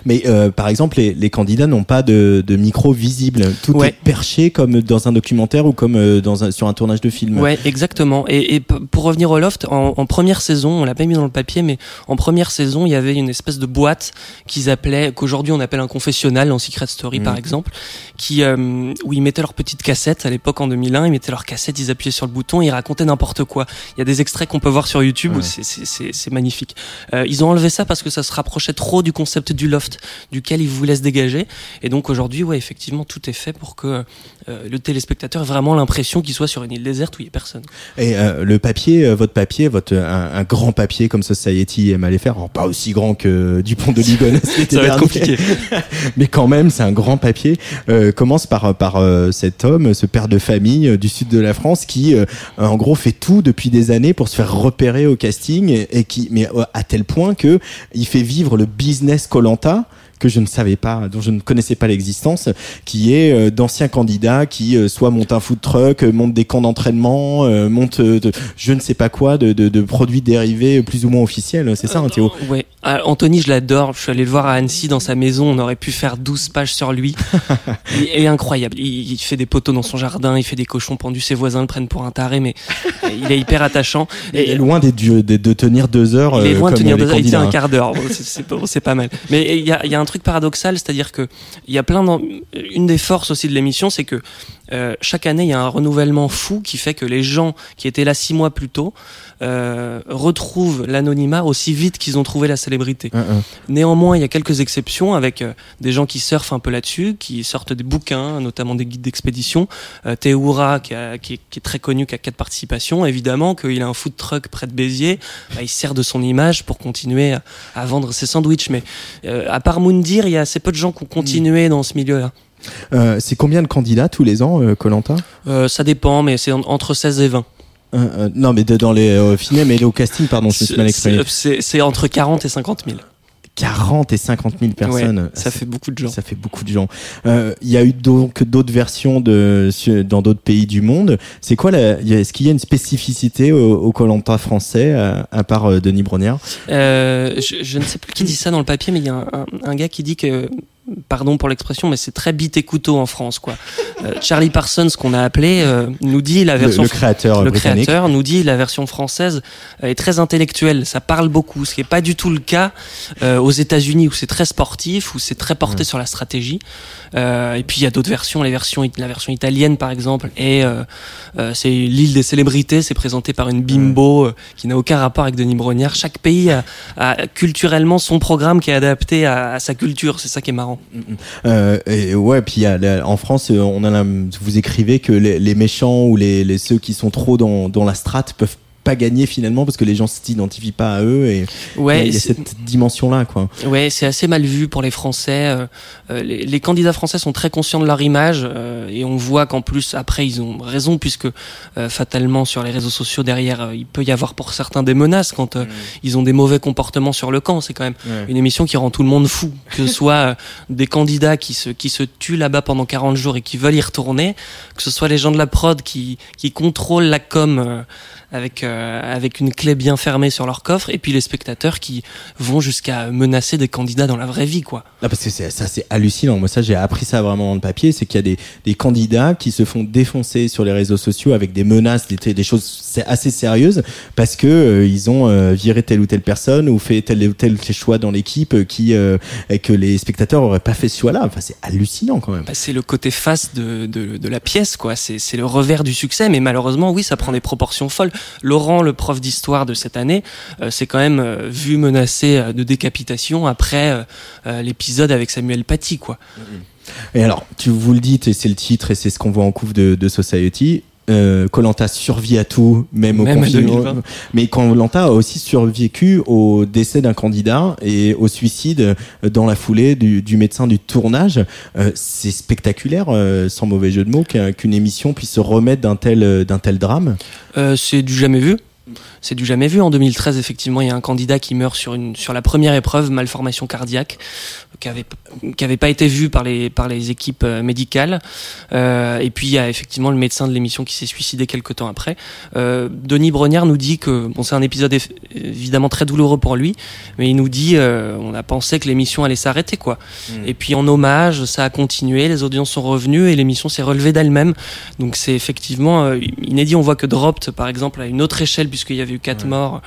Mais euh, par exemple, les, les candidats n'ont pas de, de micro visible. Tout Ouais. est perché comme dans un documentaire ou comme euh, dans un, sur un tournage de film. Ouais, exactement. Et, pour revenir au loft, en, en première saison, on l'a pas mis dans le papier, mais en première saison, il y avait une espèce de boîte qu'ils appelaient, qu'aujourd'hui on appelle un confessionnal en Secret Story Mhm. par exemple, qui euh, où ils mettaient leur petite cassette à l'époque en 2001, ils mettaient leur cassette, ils appuyaient sur le bouton, ils racontaient n'importe quoi. Il y a des extraits qu'on peut voir sur YouTube Ouais. c'est- magnifique. Euh, ils ont enlevé ça parce que ça se rapprochait trop du concept du loft, duquel ils voulaient se dégager. Et donc aujourd'hui, ouais, effectivement, tout est fait pour que euh, le téléspectateur ait vraiment l'impression qu'il soit sur une île déserte où il y a personne. Et le papier, votre papier, votre un, un grand papier comme Society aime aller faire, alors pas aussi grand que Dupont de Ligonnès l'été dernier, compliqué. mais quand même c'est un grand papier. Euh, commence par par euh, cet homme, ce père de famille euh, du sud de la France qui, euh, en gros, fait tout depuis des années pour se faire repérer au casting et, et qui, mais euh, à tel point que il fait vivre le business Colanta que je ne savais pas, dont je ne connaissais pas l'existence, qui est euh, d'anciens candidats qui euh, soit montent un food truck, euh, montent des camps d'entraînement, montent de- je ne sais pas quoi, de, de, de produits dérivés plus ou moins officiels. C'est ça, hein, Théo? Ouais. Ah, Anthony, je l'adore. Je suis allé le voir à Annecy dans sa maison. On aurait pu faire 12 pages sur lui. il est incroyable. Il, il fait des poteaux dans son jardin. Il fait des cochons pendus. Ses voisins le prennent pour un taré, mais il est hyper attachant. Il est loin de, de tenir deux heures. Il est loin de tenir deux heures, il tient un hein. quart d'heure. C'est- pas- mal. Mais il y a, y a un truc paradoxal, c'est-à-dire que il y a plein une des forces aussi de l'émission, c'est que euh, chaque année il y a un renouvellement fou qui fait que les gens qui étaient là six mois plus tôt euh, retrouvent l'anonymat aussi vite qu'ils ont trouvé la célébrité. Hein, hein. Néanmoins, il y a quelques exceptions avec euh, des gens qui surfent un peu là-dessus, qui sortent des bouquins, notamment des guides d'expédition. Euh, Théoura, qui, a- qui est, qui est très connu, qui a quatre participations, évidemment, qu'il a un food truck près de Béziers, bah, il sert de son image pour continuer à, à vendre ses sandwichs. Mais euh, à part Moundir, il y a assez peu de gens qui ont continué dans ce milieu-là. Euh, c'est combien de candidats tous les ans, Colanta? Euh, ça dépend, mais c'est en- entre 16 et 20. Non, mais de- dans les euh, mais au casting, pardon, je me suis mal exprimé. C'est entre 40 et 50 000. 40 et 50 000 personnes. Ouais, ça fait beaucoup de gens. Ça fait beaucoup de gens. Euh, Il y a eu donc d'autres versions de dans d'autres pays du monde. C'est quoi Est-ce qu'il y a une spécificité au, Colanta français à, à part euh, Denis Brognard Euh, je, je ne sais plus qui dit ça dans le papier, mais il y a un, un- un gars qui dit que, pardon pour l'expression, mais c'est très bite et couteau en France, quoi. Euh, Charlie Parsons, qu'on a appelé, euh, nous dit la Le- version le créateur le créateur nous dit la version française euh, est très intellectuelle, ça parle beaucoup, ce qui est pas du tout le cas euh, aux États-Unis où c'est très sportif, où c'est très porté sur la stratégie. Euh, et puis il y a d'autres versions, les versions, la version italienne par exemple, et c'est l'île des célébrités, c'est présenté par une bimbo qui n'a aucun rapport avec Denis Brognard. Chaque pays a, a culturellement son programme qui est adapté à, à sa culture, c'est ça qui est marrant. Euh, et ouais, puis il y a la- en France, euh, on vous écrivez que les, méchants ou les, ceux qui sont trop dans la strate peuvent pas gagné finalement parce que les gens s'identifient pas à eux et Ouais, il y a c'est- cette dimension là quoi. Ouais, c'est assez mal vu pour les Français. Euh, euh, les, les candidats français sont très conscients de leur image euh, et on voit qu'en plus après ils ont raison puisque euh, fatalement sur les réseaux sociaux derrière il peut y avoir pour certains des menaces quand euh, ils ont des mauvais comportements sur le camp. C'est quand même Ouais. une émission qui rend tout le monde fou, que ce soit des candidats qui se qui se tuent là-bas pendant 40 jours et qui veulent y retourner, que ce soit les gens de la prod qui qui contrôlent la com. avec euh, avec une clé bien fermée sur leur coffre et puis les spectateurs qui vont jusqu'à menacer des candidats dans la vraie vie quoi. Ah, parce que c'est, ça c'est hallucinant. Moi ça j'ai appris ça vraiment dans le papier, c'est qu'il y a des, des candidats qui se font défoncer sur les réseaux sociaux avec des menaces, des, des choses c'est assez sérieuses parce que euh, ils ont euh, viré telle ou telle personne ou fait tel ou tel choix dans l'équipe euh, qui euh, et que les spectateurs auraient pas fait ce choix-là. Enfin c'est hallucinant quand même. Bah, c'est le côté face de, de, de la pièce quoi. C'est c'est le revers du succès mais malheureusement oui ça prend des proportions folles. Laurent le prof d'histoire de cette année euh, s'est quand même euh, vu menacé euh, de décapitation après euh, euh, l'épisode avec Samuel Paty quoi. Et alors, tu vous le et c'est le titre, et c'est ce qu'on voit en couve de, de Society. Colanta survit à tout, même au Même à confinement. 2020. Mais Colanta a aussi survécu au décès d'un candidat et au suicide euh, dans la foulée du, du médecin du tournage. Euh, c'est spectaculaire, euh, sans mauvais jeu de mots, qu'un- qu'une émission puisse se remettre d'un tel, euh, d'un tel drame. Euh, c'est du jamais vu. C'est du jamais vu. En 2013, effectivement, il y a un candidat qui meurt sur une sur la première épreuve, malformation cardiaque, qui avait qui avait pas été vu par les par les équipes euh, médicales. Euh, et puis il y a effectivement le médecin de l'émission qui s'est suicidé quelques temps après. Euh, Denis Brognard nous dit que bon, c'est un épisode évidemment très douloureux pour lui, mais il nous dit euh, on a pensé que l'émission allait s'arrêter quoi. Et puis en hommage, ça a continué, les audiences sont revenues et l'émission s'est relevée d'elle-même. Donc c'est effectivement euh, inédit. On voit que Dropped, par exemple, à une autre échelle, puisqu'il y avait eu quatre morts,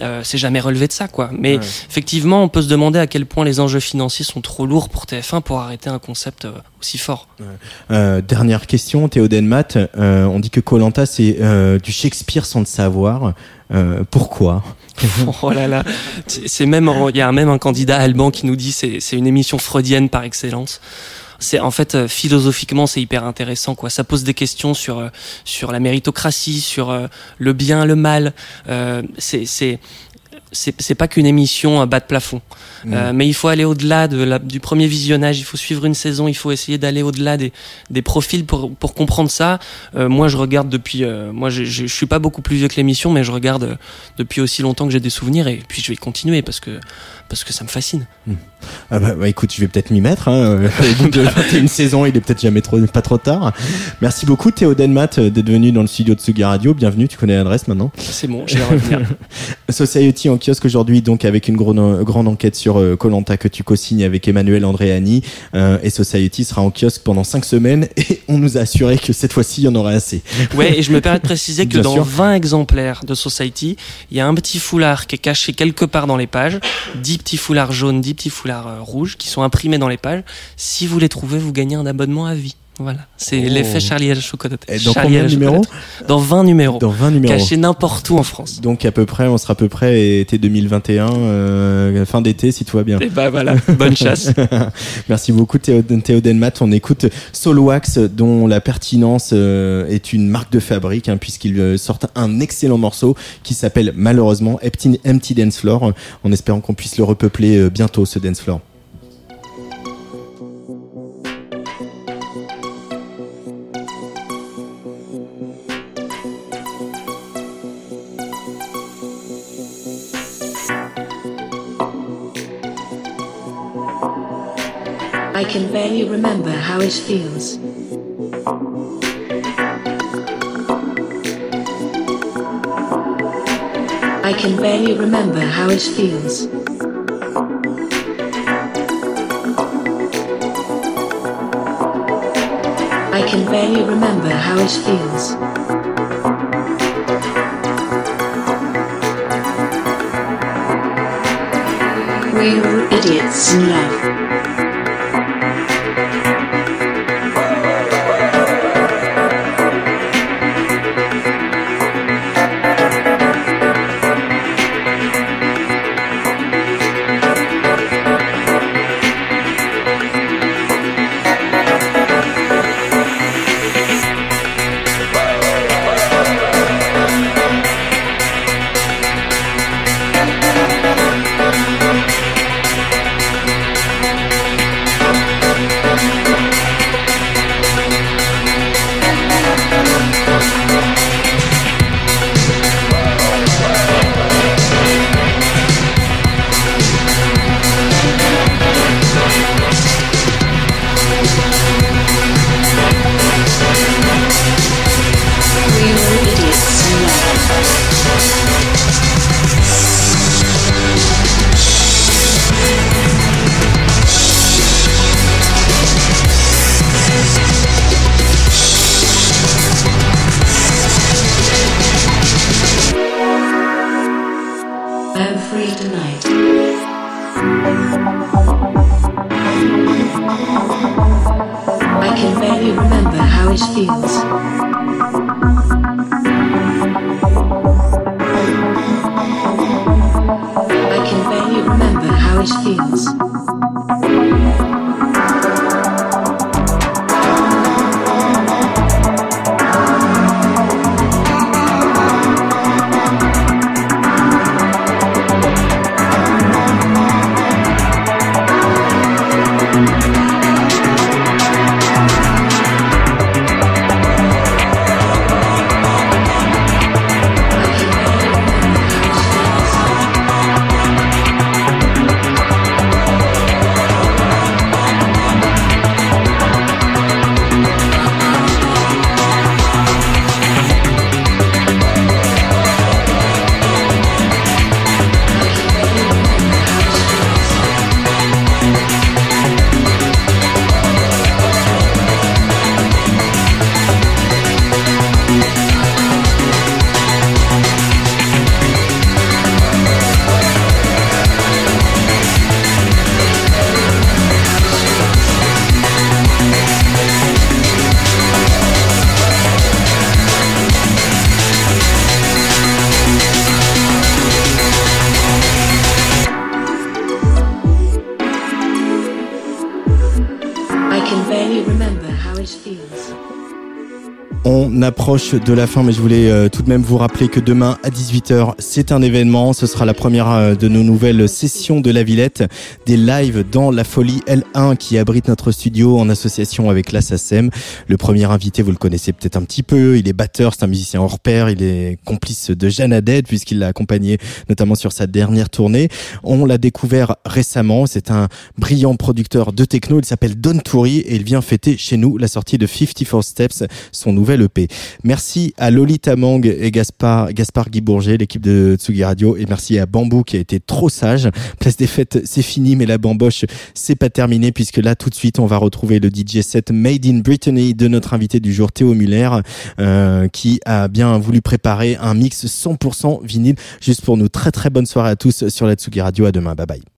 euh, c'est jamais relevé de ça, quoi. Mais Ouais. effectivement, on peut se demander à quel point les enjeux financiers sont trop lourds pour TF1 pour arrêter un concept euh, aussi fort. Euh, dernière question, Théo Denmat. On dit que Colanta c'est du Shakespeare sans le savoir. Pourquoi? Oh là là, c'est même, il y a même un candidat allemand qui nous dit c'est c'est une émission freudienne par excellence. C'est en fait euh, philosophiquement c'est hyper intéressant quoi. Ça pose des questions sur euh, sur la méritocratie, sur euh, le bien, le mal. C'est c'est pas qu'une émission à bas de plafond. Euh, mais il faut aller au-delà de la, du premier visionnage. Il faut suivre une saison. Il faut essayer d'aller au-delà des, des profils pour, pour comprendre ça. Euh, moi, je regarde depuis. euh, moi, je, je, je suis pas beaucoup plus vieux que l'émission, mais je regarde depuis aussi longtemps que j'ai des souvenirs. Et puis, je vais continuer parce que parce que ça me fascine. Ah bah, bah, écoute, je vais peut-être m'y mettre. Hein. 21 saison, il est peut-être jamais trop, pas trop tard. Merci beaucoup Théo Denmat d'être venu dans le studio de Sugi Radio. Bienvenue, tu connais l'adresse maintenant? C'est bon, je vais revenir. Society en kiosque aujourd'hui, donc avec une grande, grande enquête sur Colanta que tu co-signes avec Emmanuel Andréani. Euh, et Society sera en kiosque pendant 5 semaines et on nous a assuré que cette fois-ci, il y en aurait assez. Ouais, et je me permets de préciser que Bien dans sûr. 20 exemplaires de Society, il y a un petit foulard qui est caché quelque part dans les pages, 10 petits foulards jaunes, 10 petits foulards euh, rouges qui sont imprimés dans les pages. Si vous les trouvez, vous gagnez un abonnement à vie. Voilà, c'est Oh. l'effet Charlie à la chocolat. Et dans Charlie combien de numéros. Dans 20 numéros. Dans 20 numéros. Cachés n'importe où en France. Donc à peu près, on sera à peu près été 2021, euh, fin d'été si tout va bien. Et bah voilà, bonne chasse. Merci beaucoup Théo, Théo Denmat. On écoute Solowax dont la pertinence euh, est une marque de fabrique hein, puisqu'ils euh, sortent un excellent morceau qui s'appelle malheureusement Empty, Empty Dance Floor en espérant qu'on puisse le repeupler euh, bientôt ce dance floor. Can barely remember how it feels. I can barely remember how it feels. I can barely remember how it feels. We were idiots in love. De la fin, mais je voulais euh, tout de même vous rappeler que demain à 18h, c'est un événement. Ce sera la première euh, de nos nouvelles sessions de la Villette, des lives dans la Folie L1 qui abrite notre studio en association avec la SACEM. Le premier invité, vous le connaissez peut-être un petit peu. Il est batteur, c'est un musicien hors pair. Il est complice de Jeanne Haddad puisqu'il l'a accompagné notamment sur sa dernière tournée. On l'a découvert récemment. C'est un brillant producteur de techno. Il s'appelle Don Toury et il vient fêter chez nous la sortie de 54 Steps, son nouvel EP. Merci à Lolita Mang et Gaspard, Gaspard Guy Bourget, l'équipe de Tsugi Radio, et merci à Bambou qui a été trop sage. Place des fêtes, c'est fini, mais la bamboche, c'est pas terminé puisque là, tout de suite, on va retrouver le DJ set Made in Brittany de notre invité du jour, Théo Muller, euh, qui a bien voulu préparer un mix 100% vinyle juste pour nous. Très très bonne soirée à tous sur la Tsugi Radio. À demain. Bye bye.